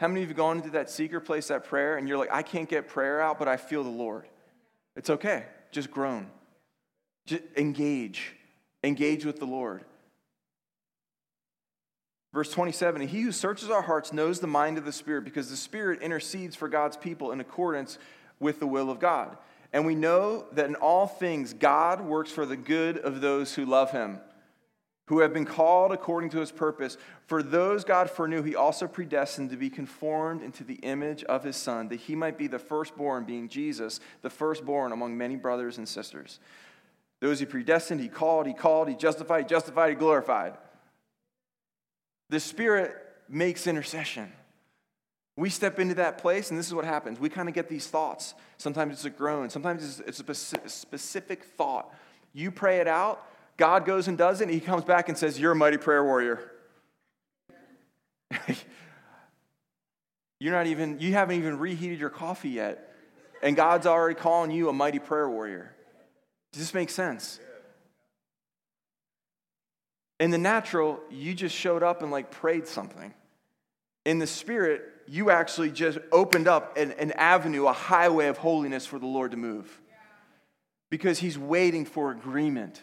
How many of you gone into that secret place, that prayer, and you're like, I can't get prayer out, but I feel the Lord? It's okay. Just groan. Just engage. Engage with the Lord. Verse 27 He who searches our hearts knows the mind of the Spirit because the Spirit intercedes for God's people in accordance with the will of God. And we know that in all things God works for the good of those who love him, who have been called according to his purpose. For those God foreknew, he also predestined to be conformed into the image of his Son, that he might be the firstborn, being Jesus, the firstborn among many brothers and sisters. Those he predestined, he called, he called, he justified, he justified, he glorified. The Spirit makes intercession. We step into that place, and this is what happens. We kind of get these thoughts. Sometimes it's a groan, sometimes it's a specific thought. You pray it out, God goes and does it, and He comes back and says, You're a mighty prayer warrior. You're not even, you haven't even reheated your coffee yet, and God's already calling you a mighty prayer warrior. Does this make sense? In the natural, you just showed up and like prayed something. In the spirit, you actually just opened up an, an avenue, a highway of holiness for the Lord to move. Because he's waiting for agreement.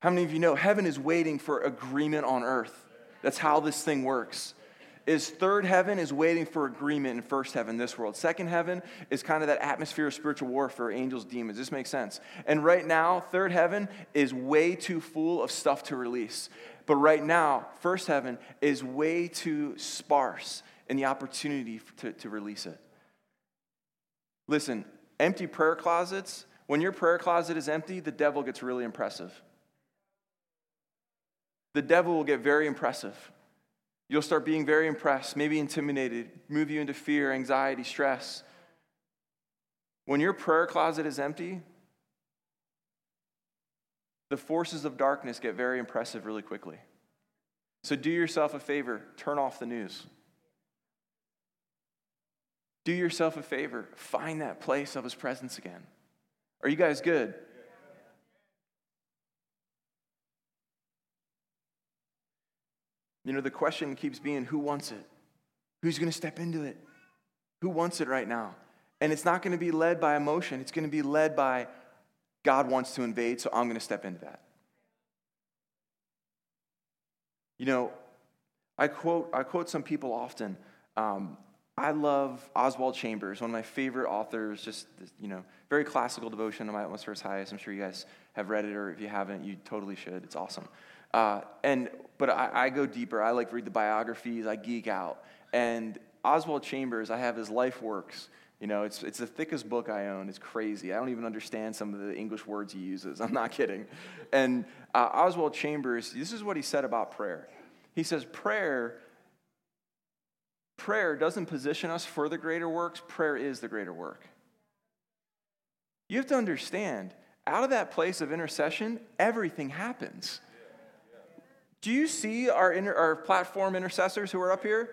How many of you know heaven is waiting for agreement on earth? That's how this thing works is third heaven is waiting for agreement in first heaven, this world. Second heaven is kind of that atmosphere of spiritual warfare, angels, demons. This makes sense. And right now, third heaven is way too full of stuff to release. But right now, first heaven is way too sparse in the opportunity to, to release it. Listen, empty prayer closets, when your prayer closet is empty, the devil gets really impressive. The devil will get very impressive. You'll start being very impressed, maybe intimidated, move you into fear, anxiety, stress. When your prayer closet is empty, the forces of darkness get very impressive really quickly. So do yourself a favor, turn off the news. Do yourself a favor, find that place of his presence again. Are you guys good? You know, the question keeps being who wants it? Who's going to step into it? Who wants it right now? And it's not going to be led by emotion, it's going to be led by God wants to invade, so I'm going to step into that. You know, I quote, I quote some people often. Um, I love Oswald Chambers, one of my favorite authors, just, you know, very classical devotion to my utmost for his highest. I'm sure you guys have read it, or if you haven't, you totally should. It's awesome. Uh, and but I, I, go deeper. I like read the biographies. I geek out. And Oswald Chambers, I have his life works. You know, it's it's the thickest book I own. It's crazy. I don't even understand some of the English words he uses. I'm not kidding. And uh, Oswald Chambers, this is what he said about prayer. He says prayer. Prayer doesn't position us for the greater works. Prayer is the greater work. You have to understand, out of that place of intercession, everything happens. Do you see our, inter, our platform intercessors who are up here?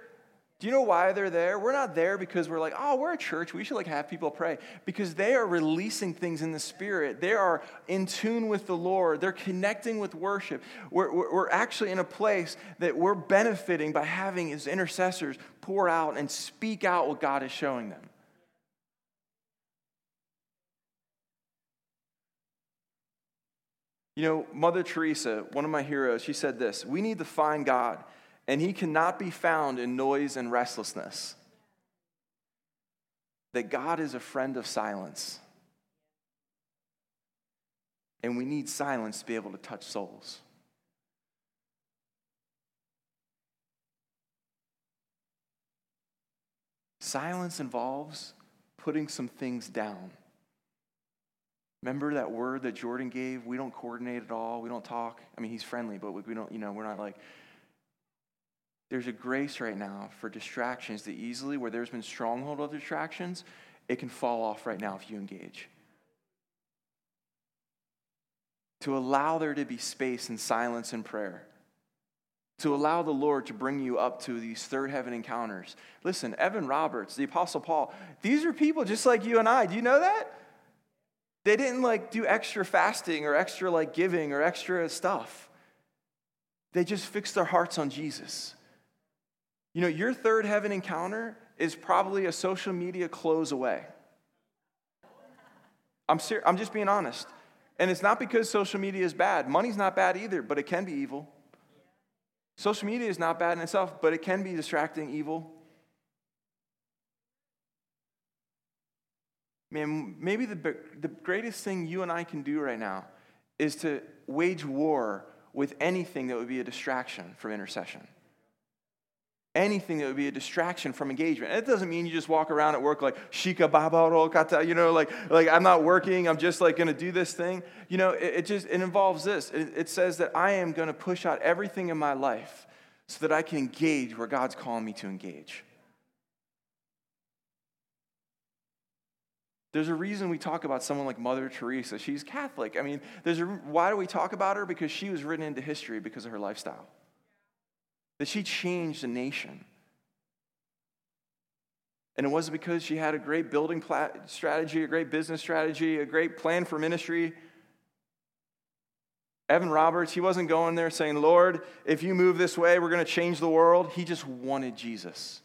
Do you know why they're there? We're not there because we're like, oh, we're a church. We should like have people pray. Because they are releasing things in the spirit. They are in tune with the Lord. They're connecting with worship. We're, we're actually in a place that we're benefiting by having His intercessors pour out and speak out what God is showing them. You know, Mother Teresa, one of my heroes, she said this We need to find God, and he cannot be found in noise and restlessness. That God is a friend of silence. And we need silence to be able to touch souls. Silence involves putting some things down. Remember that word that Jordan gave? We don't coordinate at all. We don't talk. I mean, he's friendly, but we don't, you know, we're not like. There's a grace right now for distractions that easily, where there's been stronghold of distractions, it can fall off right now if you engage. To allow there to be space and silence and prayer to allow the Lord to bring you up to these third heaven encounters. Listen, Evan Roberts, the Apostle Paul, these are people just like you and I. Do you know that? They didn't like do extra fasting or extra like giving or extra stuff. They just fixed their hearts on Jesus. You know, your third heaven encounter is probably a social media close away. I'm ser- I'm just being honest. And it's not because social media is bad. Money's not bad either, but it can be evil. Social media is not bad in itself, but it can be distracting, evil. Man, maybe the, the greatest thing you and I can do right now is to wage war with anything that would be a distraction from intercession. Anything that would be a distraction from engagement. it doesn't mean you just walk around at work like shika baba kata, you know, like, like I'm not working, I'm just like gonna do this thing. You know, it, it just it involves this. It, it says that I am gonna push out everything in my life so that I can engage where God's calling me to engage. There's a reason we talk about someone like Mother Teresa. She's Catholic. I mean, there's a, why do we talk about her? Because she was written into history because of her lifestyle. That she changed a nation. And it wasn't because she had a great building strategy, a great business strategy, a great plan for ministry. Evan Roberts, he wasn't going there saying, Lord, if you move this way, we're going to change the world. He just wanted Jesus.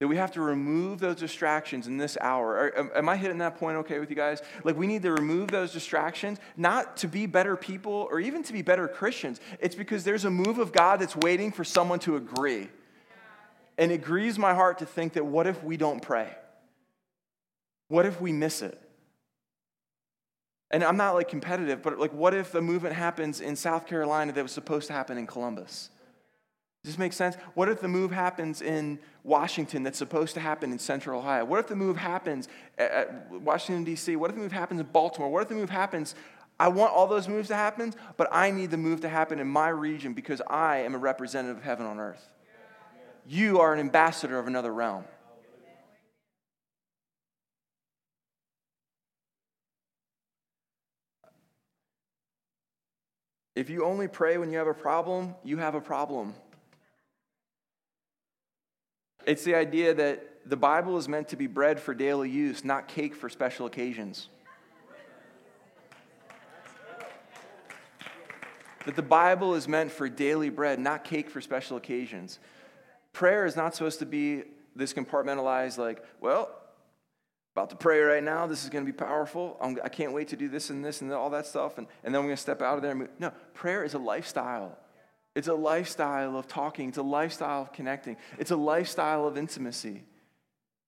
That we have to remove those distractions in this hour. Am I hitting that point okay with you guys? Like, we need to remove those distractions, not to be better people or even to be better Christians. It's because there's a move of God that's waiting for someone to agree. And it grieves my heart to think that what if we don't pray? What if we miss it? And I'm not like competitive, but like, what if the movement happens in South Carolina that was supposed to happen in Columbus? Does this make sense? What if the move happens in Washington that's supposed to happen in Central Ohio? What if the move happens at Washington, D.C.? What if the move happens in Baltimore? What if the move happens? I want all those moves to happen, but I need the move to happen in my region because I am a representative of heaven on earth. You are an ambassador of another realm. If you only pray when you have a problem, you have a problem. It's the idea that the Bible is meant to be bread for daily use, not cake for special occasions. That the Bible is meant for daily bread, not cake for special occasions. Prayer is not supposed to be this compartmentalized, like, well, about to pray right now. This is going to be powerful. I'm, I can not wait to do this and this and all that stuff. And, and then we're going to step out of there. No, prayer is a lifestyle. It's a lifestyle of talking, it's a lifestyle of connecting, it's a lifestyle of intimacy.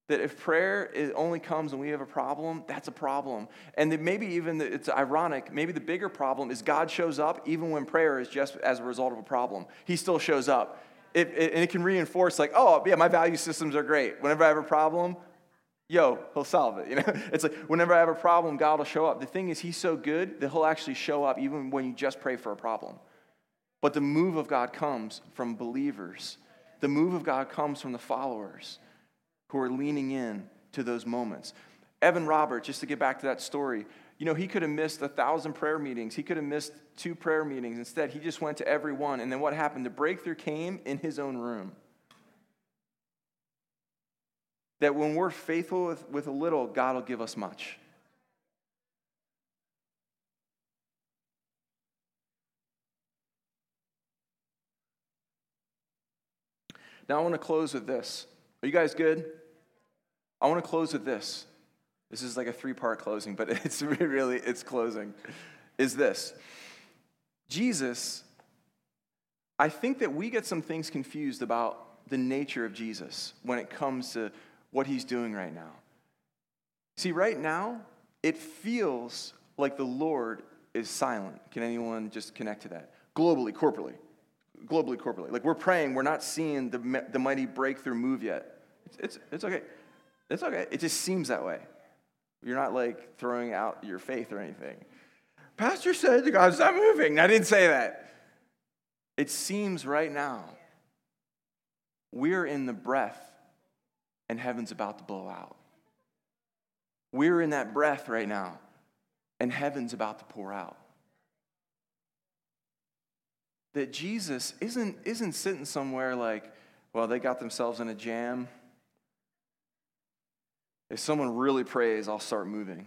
That if prayer only comes when we have a problem, that's a problem. And that maybe even the, it's ironic, maybe the bigger problem is God shows up even when prayer is just as a result of a problem. He still shows up. It, it, and it can reinforce, like, oh, yeah, my value systems are great. Whenever I have a problem, yo, he'll solve it. You know, it's like whenever I have a problem, God will show up. The thing is, he's so good that he'll actually show up even when you just pray for a problem. But the move of God comes from believers. The move of God comes from the followers who are leaning in to those moments. Evan Roberts, just to get back to that story, you know, he could have missed a thousand prayer meetings. He could have missed two prayer meetings. Instead, he just went to every one. And then what happened? The breakthrough came in his own room. That when we're faithful with, with a little, God will give us much. Now, I want to close with this. Are you guys good? I want to close with this. This is like a three part closing, but it's really, it's closing. Is this Jesus, I think that we get some things confused about the nature of Jesus when it comes to what he's doing right now. See, right now, it feels like the Lord is silent. Can anyone just connect to that? Globally, corporately globally, corporately. Like we're praying, we're not seeing the, the mighty breakthrough move yet. It's, it's okay. It's okay. It just seems that way. You're not like throwing out your faith or anything. Pastor said God's not moving. I didn't say that. It seems right now we're in the breath and heaven's about to blow out. We're in that breath right now and heaven's about to pour out. That Jesus isn't, isn't sitting somewhere like, well, they got themselves in a jam. If someone really prays, I'll start moving.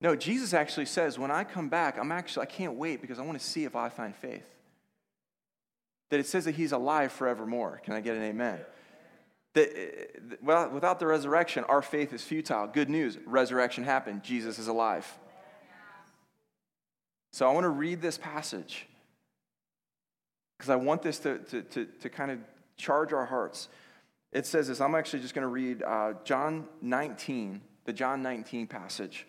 No, Jesus actually says, when I come back, I'm actually, I can't wait because I want to see if I find faith. That it says that he's alive forevermore. Can I get an amen? That eh, eh, well, without the resurrection, our faith is futile. Good news, resurrection happened. Jesus is alive. So I want to read this passage because I want this to, to, to, to, kind of charge our hearts. It says this. I'm actually just going to read uh, John 19, the John 19 passage,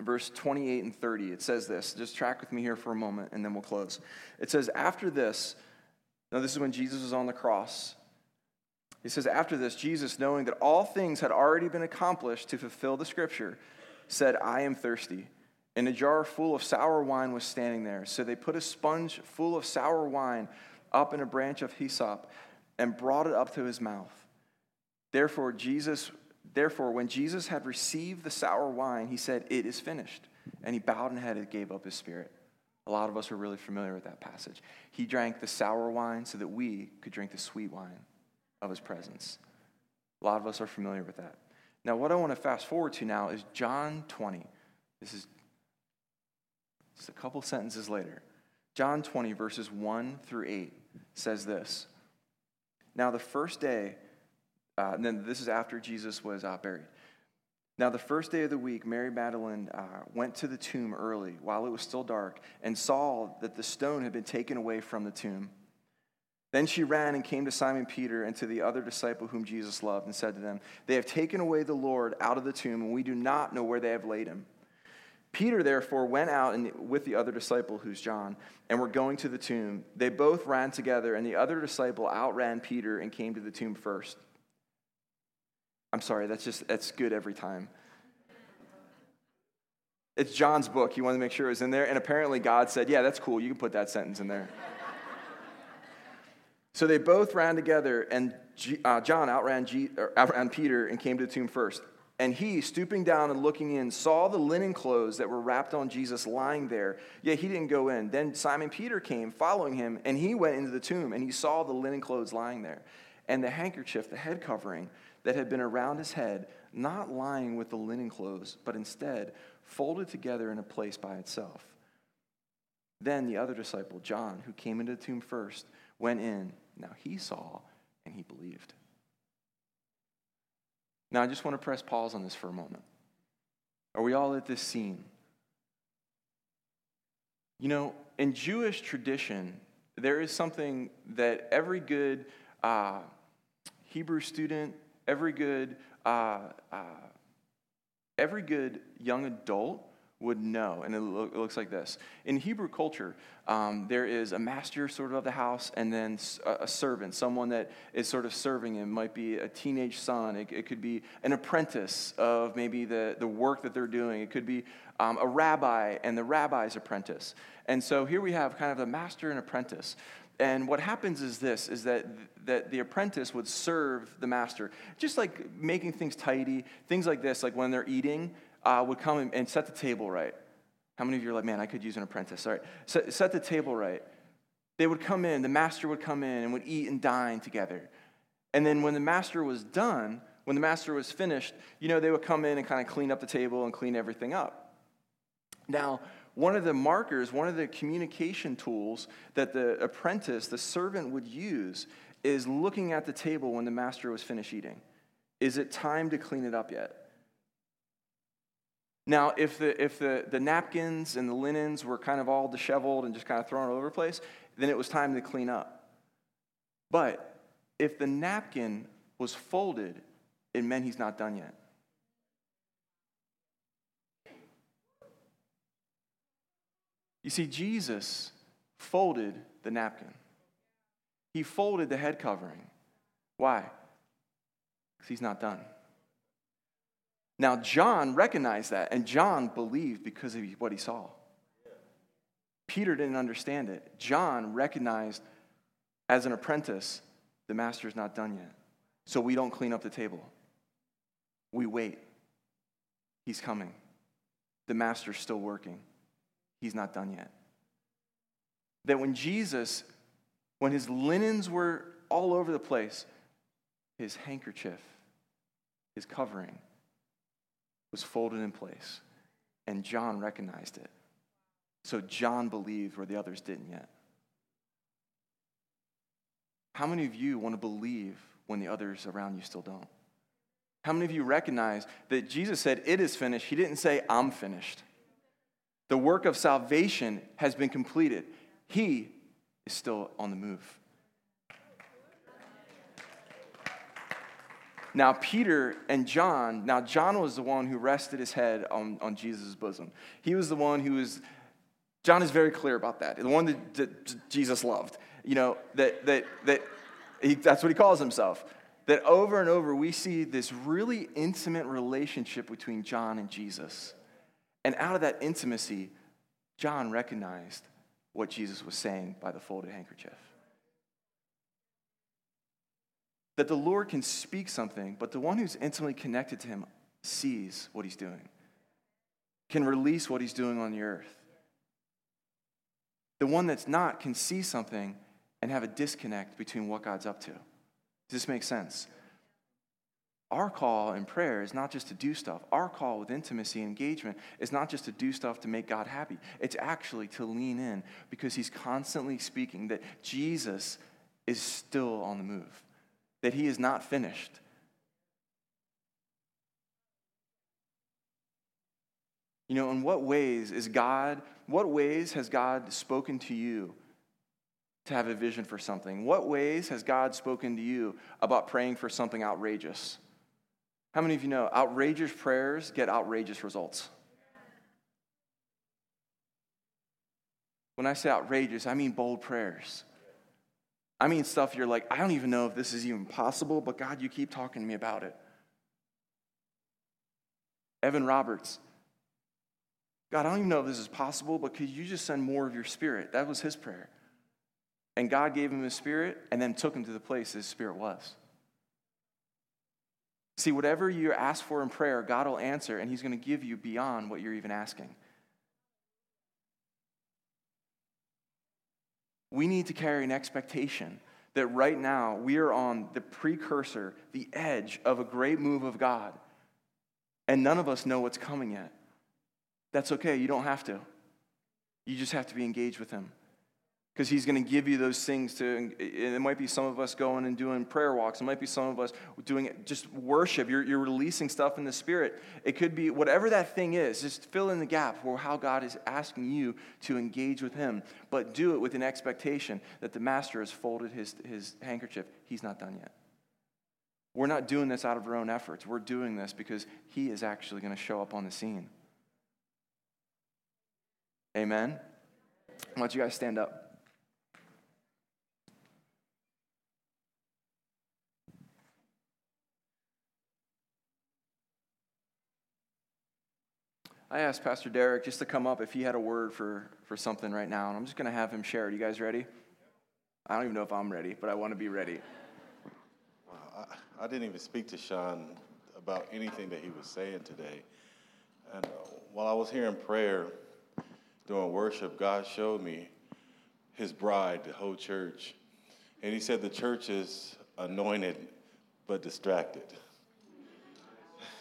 verse 28 and 30. It says this. Just track with me here for a moment and then we'll close. It says, After this, now this is when Jesus was on the cross. He says, After this, Jesus, knowing that all things had already been accomplished to fulfill the scripture, said, I am thirsty. And a jar full of sour wine was standing there. So they put a sponge full of sour wine up in a branch of hyssop and brought it up to his mouth. Therefore, Jesus, therefore, when Jesus had received the sour wine, he said, It is finished. And he bowed and gave up his spirit. A lot of us are really familiar with that passage. He drank the sour wine so that we could drink the sweet wine of his presence. A lot of us are familiar with that. Now, what I want to fast forward to now is John 20. This is a couple sentences later. John 20, verses 1 through 8 says this Now, the first day, uh, and then this is after Jesus was uh, buried. Now, the first day of the week, Mary Magdalene uh, went to the tomb early while it was still dark and saw that the stone had been taken away from the tomb. Then she ran and came to Simon Peter and to the other disciple whom Jesus loved and said to them, They have taken away the Lord out of the tomb, and we do not know where they have laid him. Peter therefore went out and with the other disciple, who's John, and were going to the tomb. They both ran together, and the other disciple outran Peter and came to the tomb first. I'm sorry, that's just that's good every time. It's John's book. He wanted to make sure it was in there, and apparently God said, "Yeah, that's cool. You can put that sentence in there." So they both ran together, and G, uh, John outran, G, outran Peter and came to the tomb first. And he, stooping down and looking in, saw the linen clothes that were wrapped on Jesus lying there. Yet he didn't go in. Then Simon Peter came, following him, and he went into the tomb, and he saw the linen clothes lying there, and the handkerchief, the head covering that had been around his head, not lying with the linen clothes, but instead folded together in a place by itself. Then the other disciple, John, who came into the tomb first, went in. Now he saw and he believed. Now I just want to press pause on this for a moment. Are we all at this scene? You know, in Jewish tradition, there is something that every good uh, Hebrew student, every good, uh, uh, every good young adult would know. And it, lo- it looks like this. In Hebrew culture, um, there is a master sort of of the house and then a, a, servant, someone that is sort of serving him. Might be a teenage son. It, it could be an apprentice of maybe the, the work that they're doing. It could be um, a rabbi and the rabbi's apprentice. And so here we have kind of a master and apprentice. And what happens is this is that, that the apprentice would serve the master, just like making things tidy, things like this, like when they're eating, uh, would come and set the table right. How many of you are like, man, I could use an apprentice? All right, set, set the table right. They would come in, the master would come in and would eat and dine together. And then when the master was done, when the master was finished, you know, they would come in and kind of clean up the table and clean everything up. Now, one of the markers, one of the communication tools that the apprentice, the servant would use is looking at the table when the master was finished eating. Is it time to clean it up yet? Now, if the, if the, the napkins and the linens were kind of all disheveled and just kind of thrown all over the place, then it was time to clean up. But if the napkin was folded, it meant he's not done yet. You see, Jesus folded the napkin, he folded the head covering. Why? Because he's not done. Now, John recognized that, and John believed because of what he saw. Peter didn't understand it. John recognized as an apprentice, the master's not done yet. So we don't clean up the table. We wait. He's coming. The master's still working. He's not done yet. That when Jesus, when his linens were all over the place, his handkerchief, his covering, was folded in place. And John recognized it. So John believed where the others didn't yet. How many of you want to believe when the others around you still don't? How many of you recognize that Jesus said, It is finished? He didn't say, I'm finished. The work of salvation has been completed. He is still on the move. Now, Peter and John, now, John was the one who rested his head on, on Jesus' bosom. He was the one who was, John is very clear about that, the one that, that Jesus loved. You know, that, that, that he, that's what he calls himself. That over and over, we see this really intimate relationship between John and Jesus. And out of that intimacy, John recognized what Jesus was saying by the folded handkerchief. That the Lord can speak something, but the one who's intimately connected to him sees what he's doing, can release what he's doing on the earth. The one that's not can see something and have a disconnect between what God's up to. Does this make sense? Our call in prayer is not just to do stuff. Our call with intimacy and engagement is not just to do stuff to make God happy. It's actually to lean in because He's constantly speaking that Jesus is still on the move that he is not finished. You know, in what ways is God, what ways has God spoken to you to have a vision for something? What ways has God spoken to you about praying for something outrageous? How many of you know outrageous prayers get outrageous results? When I say outrageous, I mean bold prayers. I mean, stuff you're like, I don't even know if this is even possible, but God, you keep talking to me about it. Evan Roberts. God, I don't even know if this is possible, but could you just send more of your spirit? That was his prayer. And God gave him his spirit and then took him to the place his spirit was. See, whatever you ask for in prayer, God will answer, and he's going to give you beyond what you're even asking. We need to carry an expectation that right now we are on the precursor, the edge of a great move of God, and none of us know what's coming yet. That's okay. You don't have to. You just have to be engaged with Him because he's going to give you those things to it might be some of us going and doing prayer walks. It might be some of us doing just worship. You're, you're releasing stuff in the spirit. It could be whatever that thing is just fill in the gap for how god is asking you to engage with him. But do it with an expectation that the master has folded his, his handkerchief. He's not done yet. We're not doing this out of our own efforts. We're doing this because he is actually going to show up on the scene. Amen? Why don't you guys stand up I asked Pastor Derek just to come up if he had a word for, for something right now, and I'm just going to have him share it. You guys ready? I don't even know if I'm ready, but I want to be ready. I, I didn't even speak to Sean about anything that he was saying today. And uh, while I was hearing prayer during worship, God showed me his bride, the whole church. And he said the church is anointed but distracted.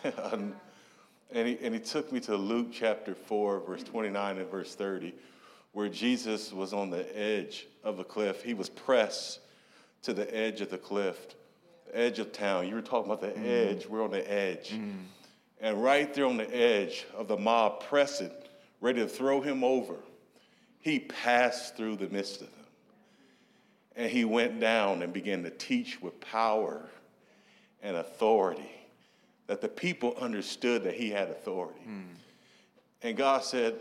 And he, and he took me to Luke chapter 4, verse 29 and verse 30, where Jesus was on the edge of a cliff. He was pressed to the edge of the cliff, the edge of town. You were talking about the mm. edge. We're on the edge. Mm. And right there on the edge of the mob, pressing, ready to throw him over, he passed through the midst of them. And he went down and began to teach with power and authority that the people understood that he had authority. Mm. And God said,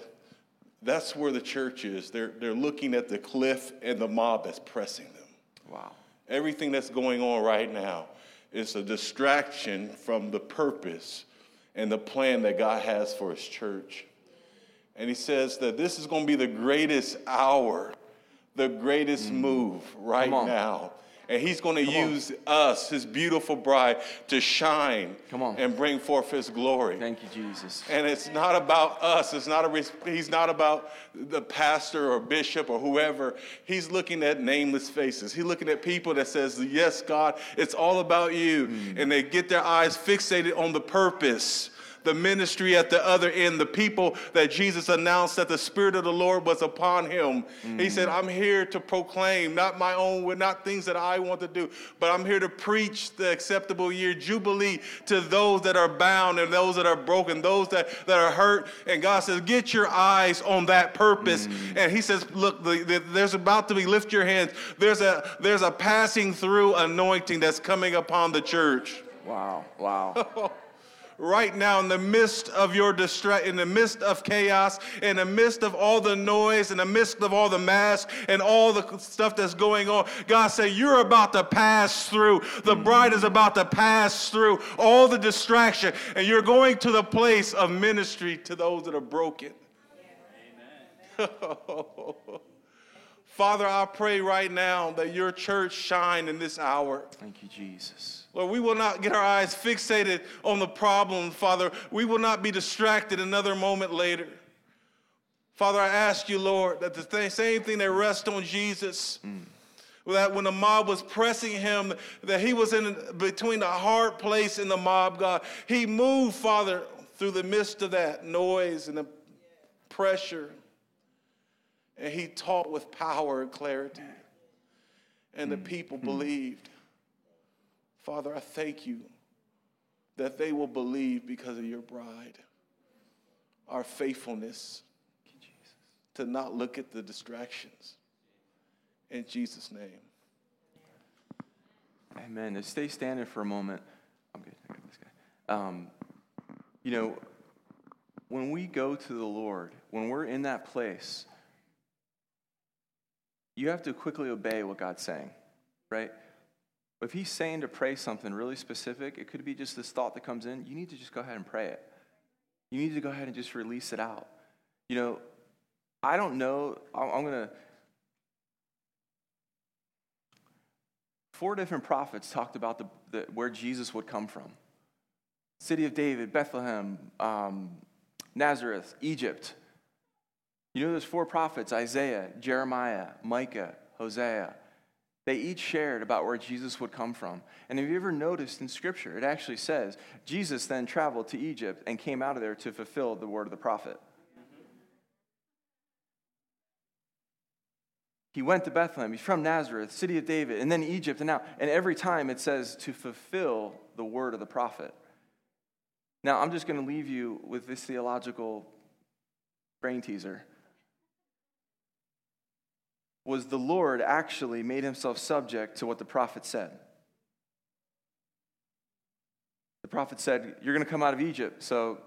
that's where the church is. They're, they're looking at the cliff and the mob that's pressing them. Wow. Everything that's going on right now is a distraction from the purpose and the plan that God has for His church. And He says that this is going to be the greatest hour, the greatest move right now. And He's going to use us, His beautiful bride, to shine Come on. and bring forth His glory. Thank you, Jesus. And it's not about us. It's not a. He's not about the pastor or bishop or whoever. He's looking at nameless faces. He's looking at people that says, "Yes, God, it's all about you," hmm. and they get their eyes fixated on the purpose. The ministry at the other end, the people that Jesus announced that the Spirit of the Lord was upon him. He mm. said, I'm here to proclaim, not my own, not things that I want to do, but I'm here to preach the acceptable year jubilee to those that are bound and those that are broken, those that, that are hurt. And God says, Get your eyes on that purpose. Mm. And He says, Look, the, the, there's about to be, lift your hands. There's a, there's a passing through anointing that's coming upon the church Wow. Wow. right now in the midst of your distress, in the midst of chaos, in the midst of all the noise, in the midst of all the masks and all the stuff that's going on, God said, You're about to pass through. The bride is about to pass through all the distraction, and you're going to the place of ministry to those that are broken. Father, I pray right now that your church shine in this hour. Thank you, Jesus. Lord, we will not get our eyes fixated on the problem, Father. We will not be distracted another moment later. Father, I ask you, Lord, that the th- same thing that rests on Jesus, mm. that when the mob was pressing him, that he was in between the hard place and the mob, God. He moved, Father, through the midst of that noise and the pressure, and he taught with power and clarity. And the mm. people mm. believed. Father, I thank you that they will believe because of your bride. Our faithfulness to not look at the distractions. In Jesus' name. Amen. Stay standing for a moment. I'm good. I got this guy. Um, you know, when we go to the Lord, when we're in that place, you have to quickly obey what God's saying, right? If He's saying to pray something really specific, it could be just this thought that comes in. You need to just go ahead and pray it. You need to go ahead and just release it out. You know, I don't know. I'm going to. Four different prophets talked about the, the, where Jesus would come from city of David, Bethlehem, um, Nazareth, Egypt. You know, there's four prophets Isaiah, Jeremiah, Micah, Hosea. They each shared about where Jesus would come from. And have you ever noticed in Scripture, it actually says Jesus then traveled to Egypt and came out of there to fulfill the word of the prophet. He went to Bethlehem. He's from Nazareth, city of David, and then Egypt, and now, and every time it says to fulfill the word of the prophet. Now, I'm just going to leave you with this theological brain teaser. Was the Lord actually made himself subject to what the prophet said? The prophet said, You're going to come out of Egypt. So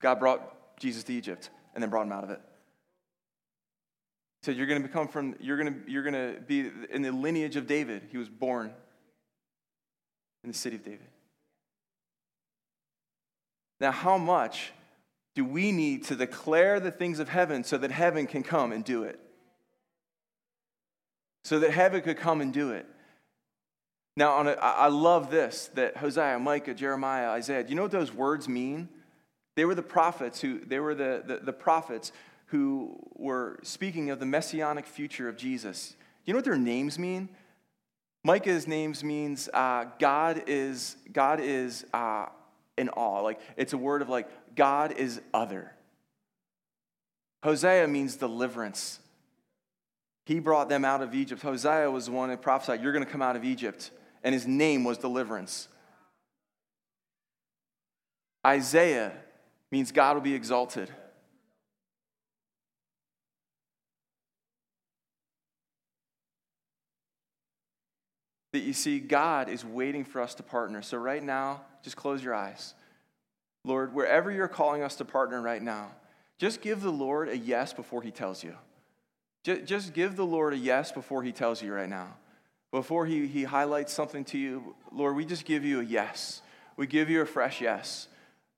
God brought Jesus to Egypt and then brought him out of it. He said, You're going to become from, you're going to, you're going to be in the lineage of David. He was born in the city of David. Now, how much do we need to declare the things of heaven so that heaven can come and do it? So that heaven could come and do it. Now, a, I I love this that Hosea, Micah, Jeremiah, Isaiah, do you know what those words mean? They were the prophets who, they were the, the, the prophets who were speaking of the messianic future of Jesus. You know what their names mean? Micah's names means uh, God is God is uh, in awe. Like it's a word of like God is other. Hosea means deliverance. He brought them out of Egypt. Hosea was the one that prophesied, "You're going to come out of Egypt," and his name was deliverance. Isaiah means God will be exalted. that you see God is waiting for us to partner. So, right now, just close your eyes. Lord, wherever you're calling us to partner right now, just give the Lord a yes before he tells you. Ju- Just give the Lord a yes before he tells you right now. before he, he highlights something to you, Lord, we just give you a yes. We give you a fresh yes.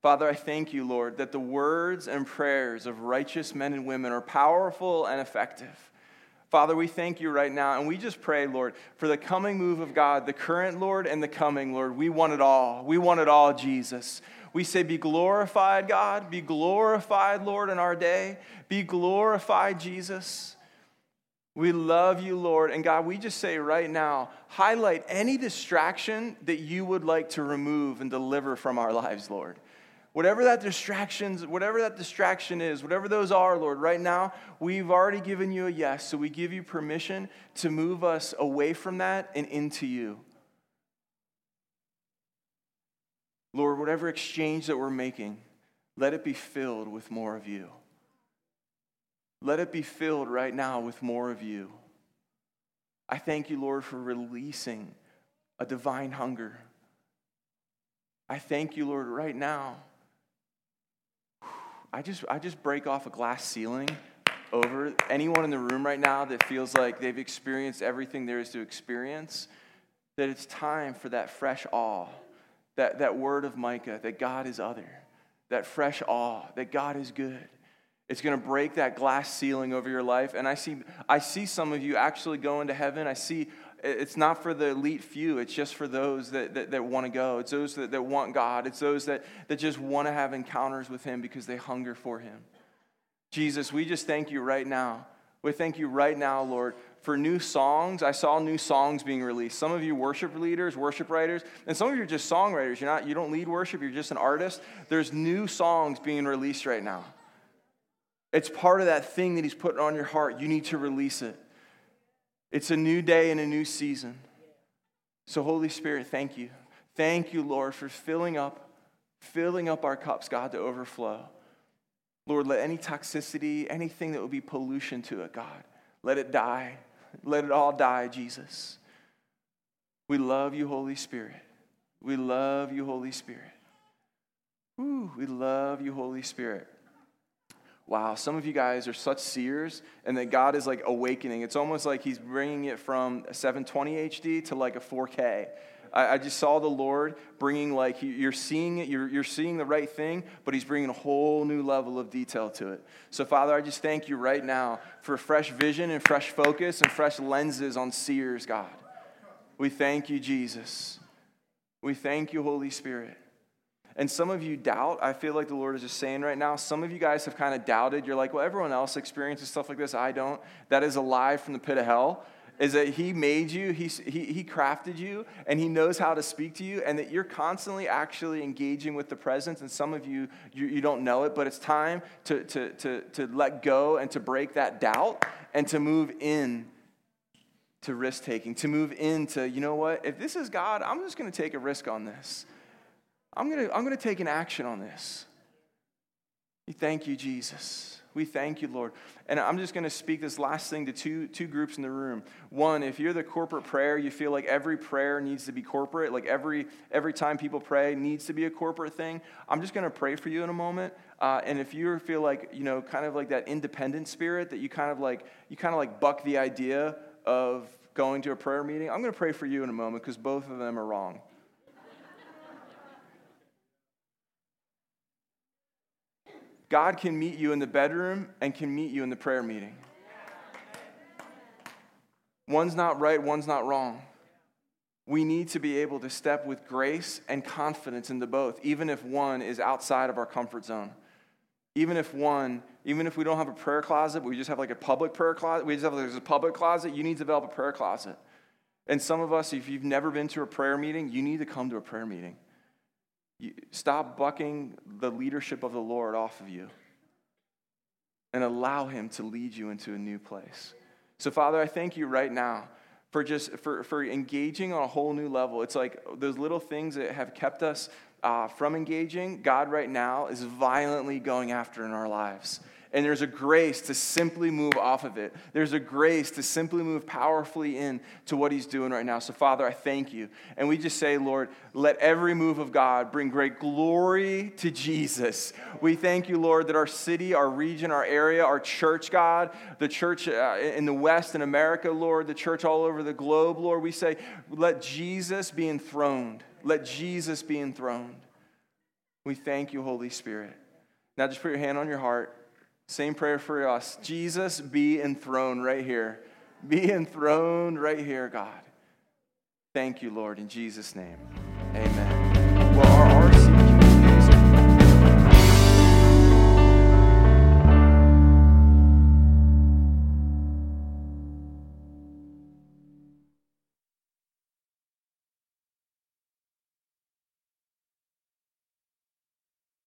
Father, I thank you, Lord, that the words and prayers of righteous men and women are powerful and effective. Father, we thank you right now, and we just pray, Lord, for the coming move of God, the current, Lord, and the coming, Lord. We want it all. We want it all, Jesus. We say, Be glorified, God. Be glorified, Lord, in our day. Be glorified, Jesus. We love you, Lord. And God, we just say right now, highlight any distraction that you would like to remove and deliver from our lives, Lord. Whatever that distractions, whatever that distraction is, whatever those are, Lord, right now, we've already given you a yes. So we give you permission to move us away from that and into you. Lord, whatever exchange that we're making, let it be filled with more of you. Let it be filled right now with more of you. I thank you, Lord, for releasing a divine hunger. I thank you, Lord, right now. I just, I just break off a glass ceiling over anyone in the room right now that feels like they've experienced everything there is to experience, that it's time for that fresh awe, that, that word of Micah, that God is other, that fresh awe, that God is good. It's going to break that glass ceiling over your life. And I see, I see some of you actually going to heaven. I see it's not for the elite few, it's just for those that, that, that want to go. It's those that, that want God. It's those that, that just want to have encounters with Him because they hunger for Him. Jesus, we just thank you right now. We thank you right now, Lord, for new songs. I saw new songs being released. Some of you worship leaders, worship writers, and some of you are just songwriters. You're not, you don't lead worship, you're just an artist. There's new songs being released right now. It's part of that thing that He's putting on your heart. You need to release it. It's a new day and a new season. So, Holy Spirit, thank you. Thank you, Lord, for filling up, filling up our cups, God, to overflow. Lord, let any toxicity, anything that would be pollution to it, God, let it die. Let it all die, Jesus. We love you, Holy Spirit. We love you, Holy Spirit. Ooh, we love you, Holy Spirit wow, some of you guys are such seers, and that God is like awakening. It's almost like He's bringing it from a 720 HD to like a 4K. I, I just saw the Lord bringing like you're seeing it, you're, you're seeing the right thing, but He's bringing a whole new level of detail to it. So, Father, I just thank you right now for fresh vision and fresh focus and fresh lenses on seers, God. We thank you, Jesus. We thank you, Holy Spirit. And some of you doubt. I feel like the Lord is just saying right now, some of you guys have kind of doubted. You're like, well, everyone else experiences stuff like this. I don't. That is a lie from the pit of hell. Is that He made you, he, he, he crafted you, and He knows how to speak to you, and that you're constantly actually engaging with the presence. And some of you, you, you don't know it, but it's time to, to, to, to let go and to break that doubt and to move in to risk taking, to move into, you know what, if this is God, I'm just going to take a risk on this. I'm going to I'm going to take an action on this. We thank you, Jesus. We thank you, Lord. And I'm just going to speak this last thing to two, two groups in the room. One, if you're the corporate prayer, you feel like every prayer needs to be corporate, like every, every time people pray needs to be a corporate thing, I'm just going to pray for you in a moment. Uh, and if you feel like, you know, kind of like that independent spirit that you kind of like, you kind of like buck the idea of going to a prayer meeting, I'm going to pray for you in a moment because both of them are wrong. God can meet you in the bedroom and can meet you in the prayer meeting. One's not right, one's not wrong. We need to be able to step with grace and confidence into both, even if one is outside of our comfort zone. Even if one, even if we don't have a prayer closet, we just have like a public prayer closet, we just have like, a public closet, you need to develop a prayer closet. And some of us, if you've never been to a prayer meeting, you need to come to a prayer meeting. You, stop bucking the leadership of the Lord off of you and allow Him to lead you into a new place. So, Father, I thank you right now for just for, for engaging on a whole new level. It's like those little things that have kept us uh, from engaging. God right now is violently going after in our lives. And there's a grace to simply move off of it. There's a grace to simply move powerfully in to what he's doing right now. So, Father, I thank you. And we just say, Lord, let every move of God bring great glory to Jesus. We thank you, Lord, that our city, our region, our area, our church, God, the church uh, in the West in America, Lord, the church all over the globe, Lord, we say, let Jesus be enthroned. Let Jesus be enthroned. We thank you, Holy Spirit. Now just put your hand on your heart. Same prayer for us. Jesus, be enthroned right here. Be enthroned right here, God. Thank you, Lord, in Jesus' name.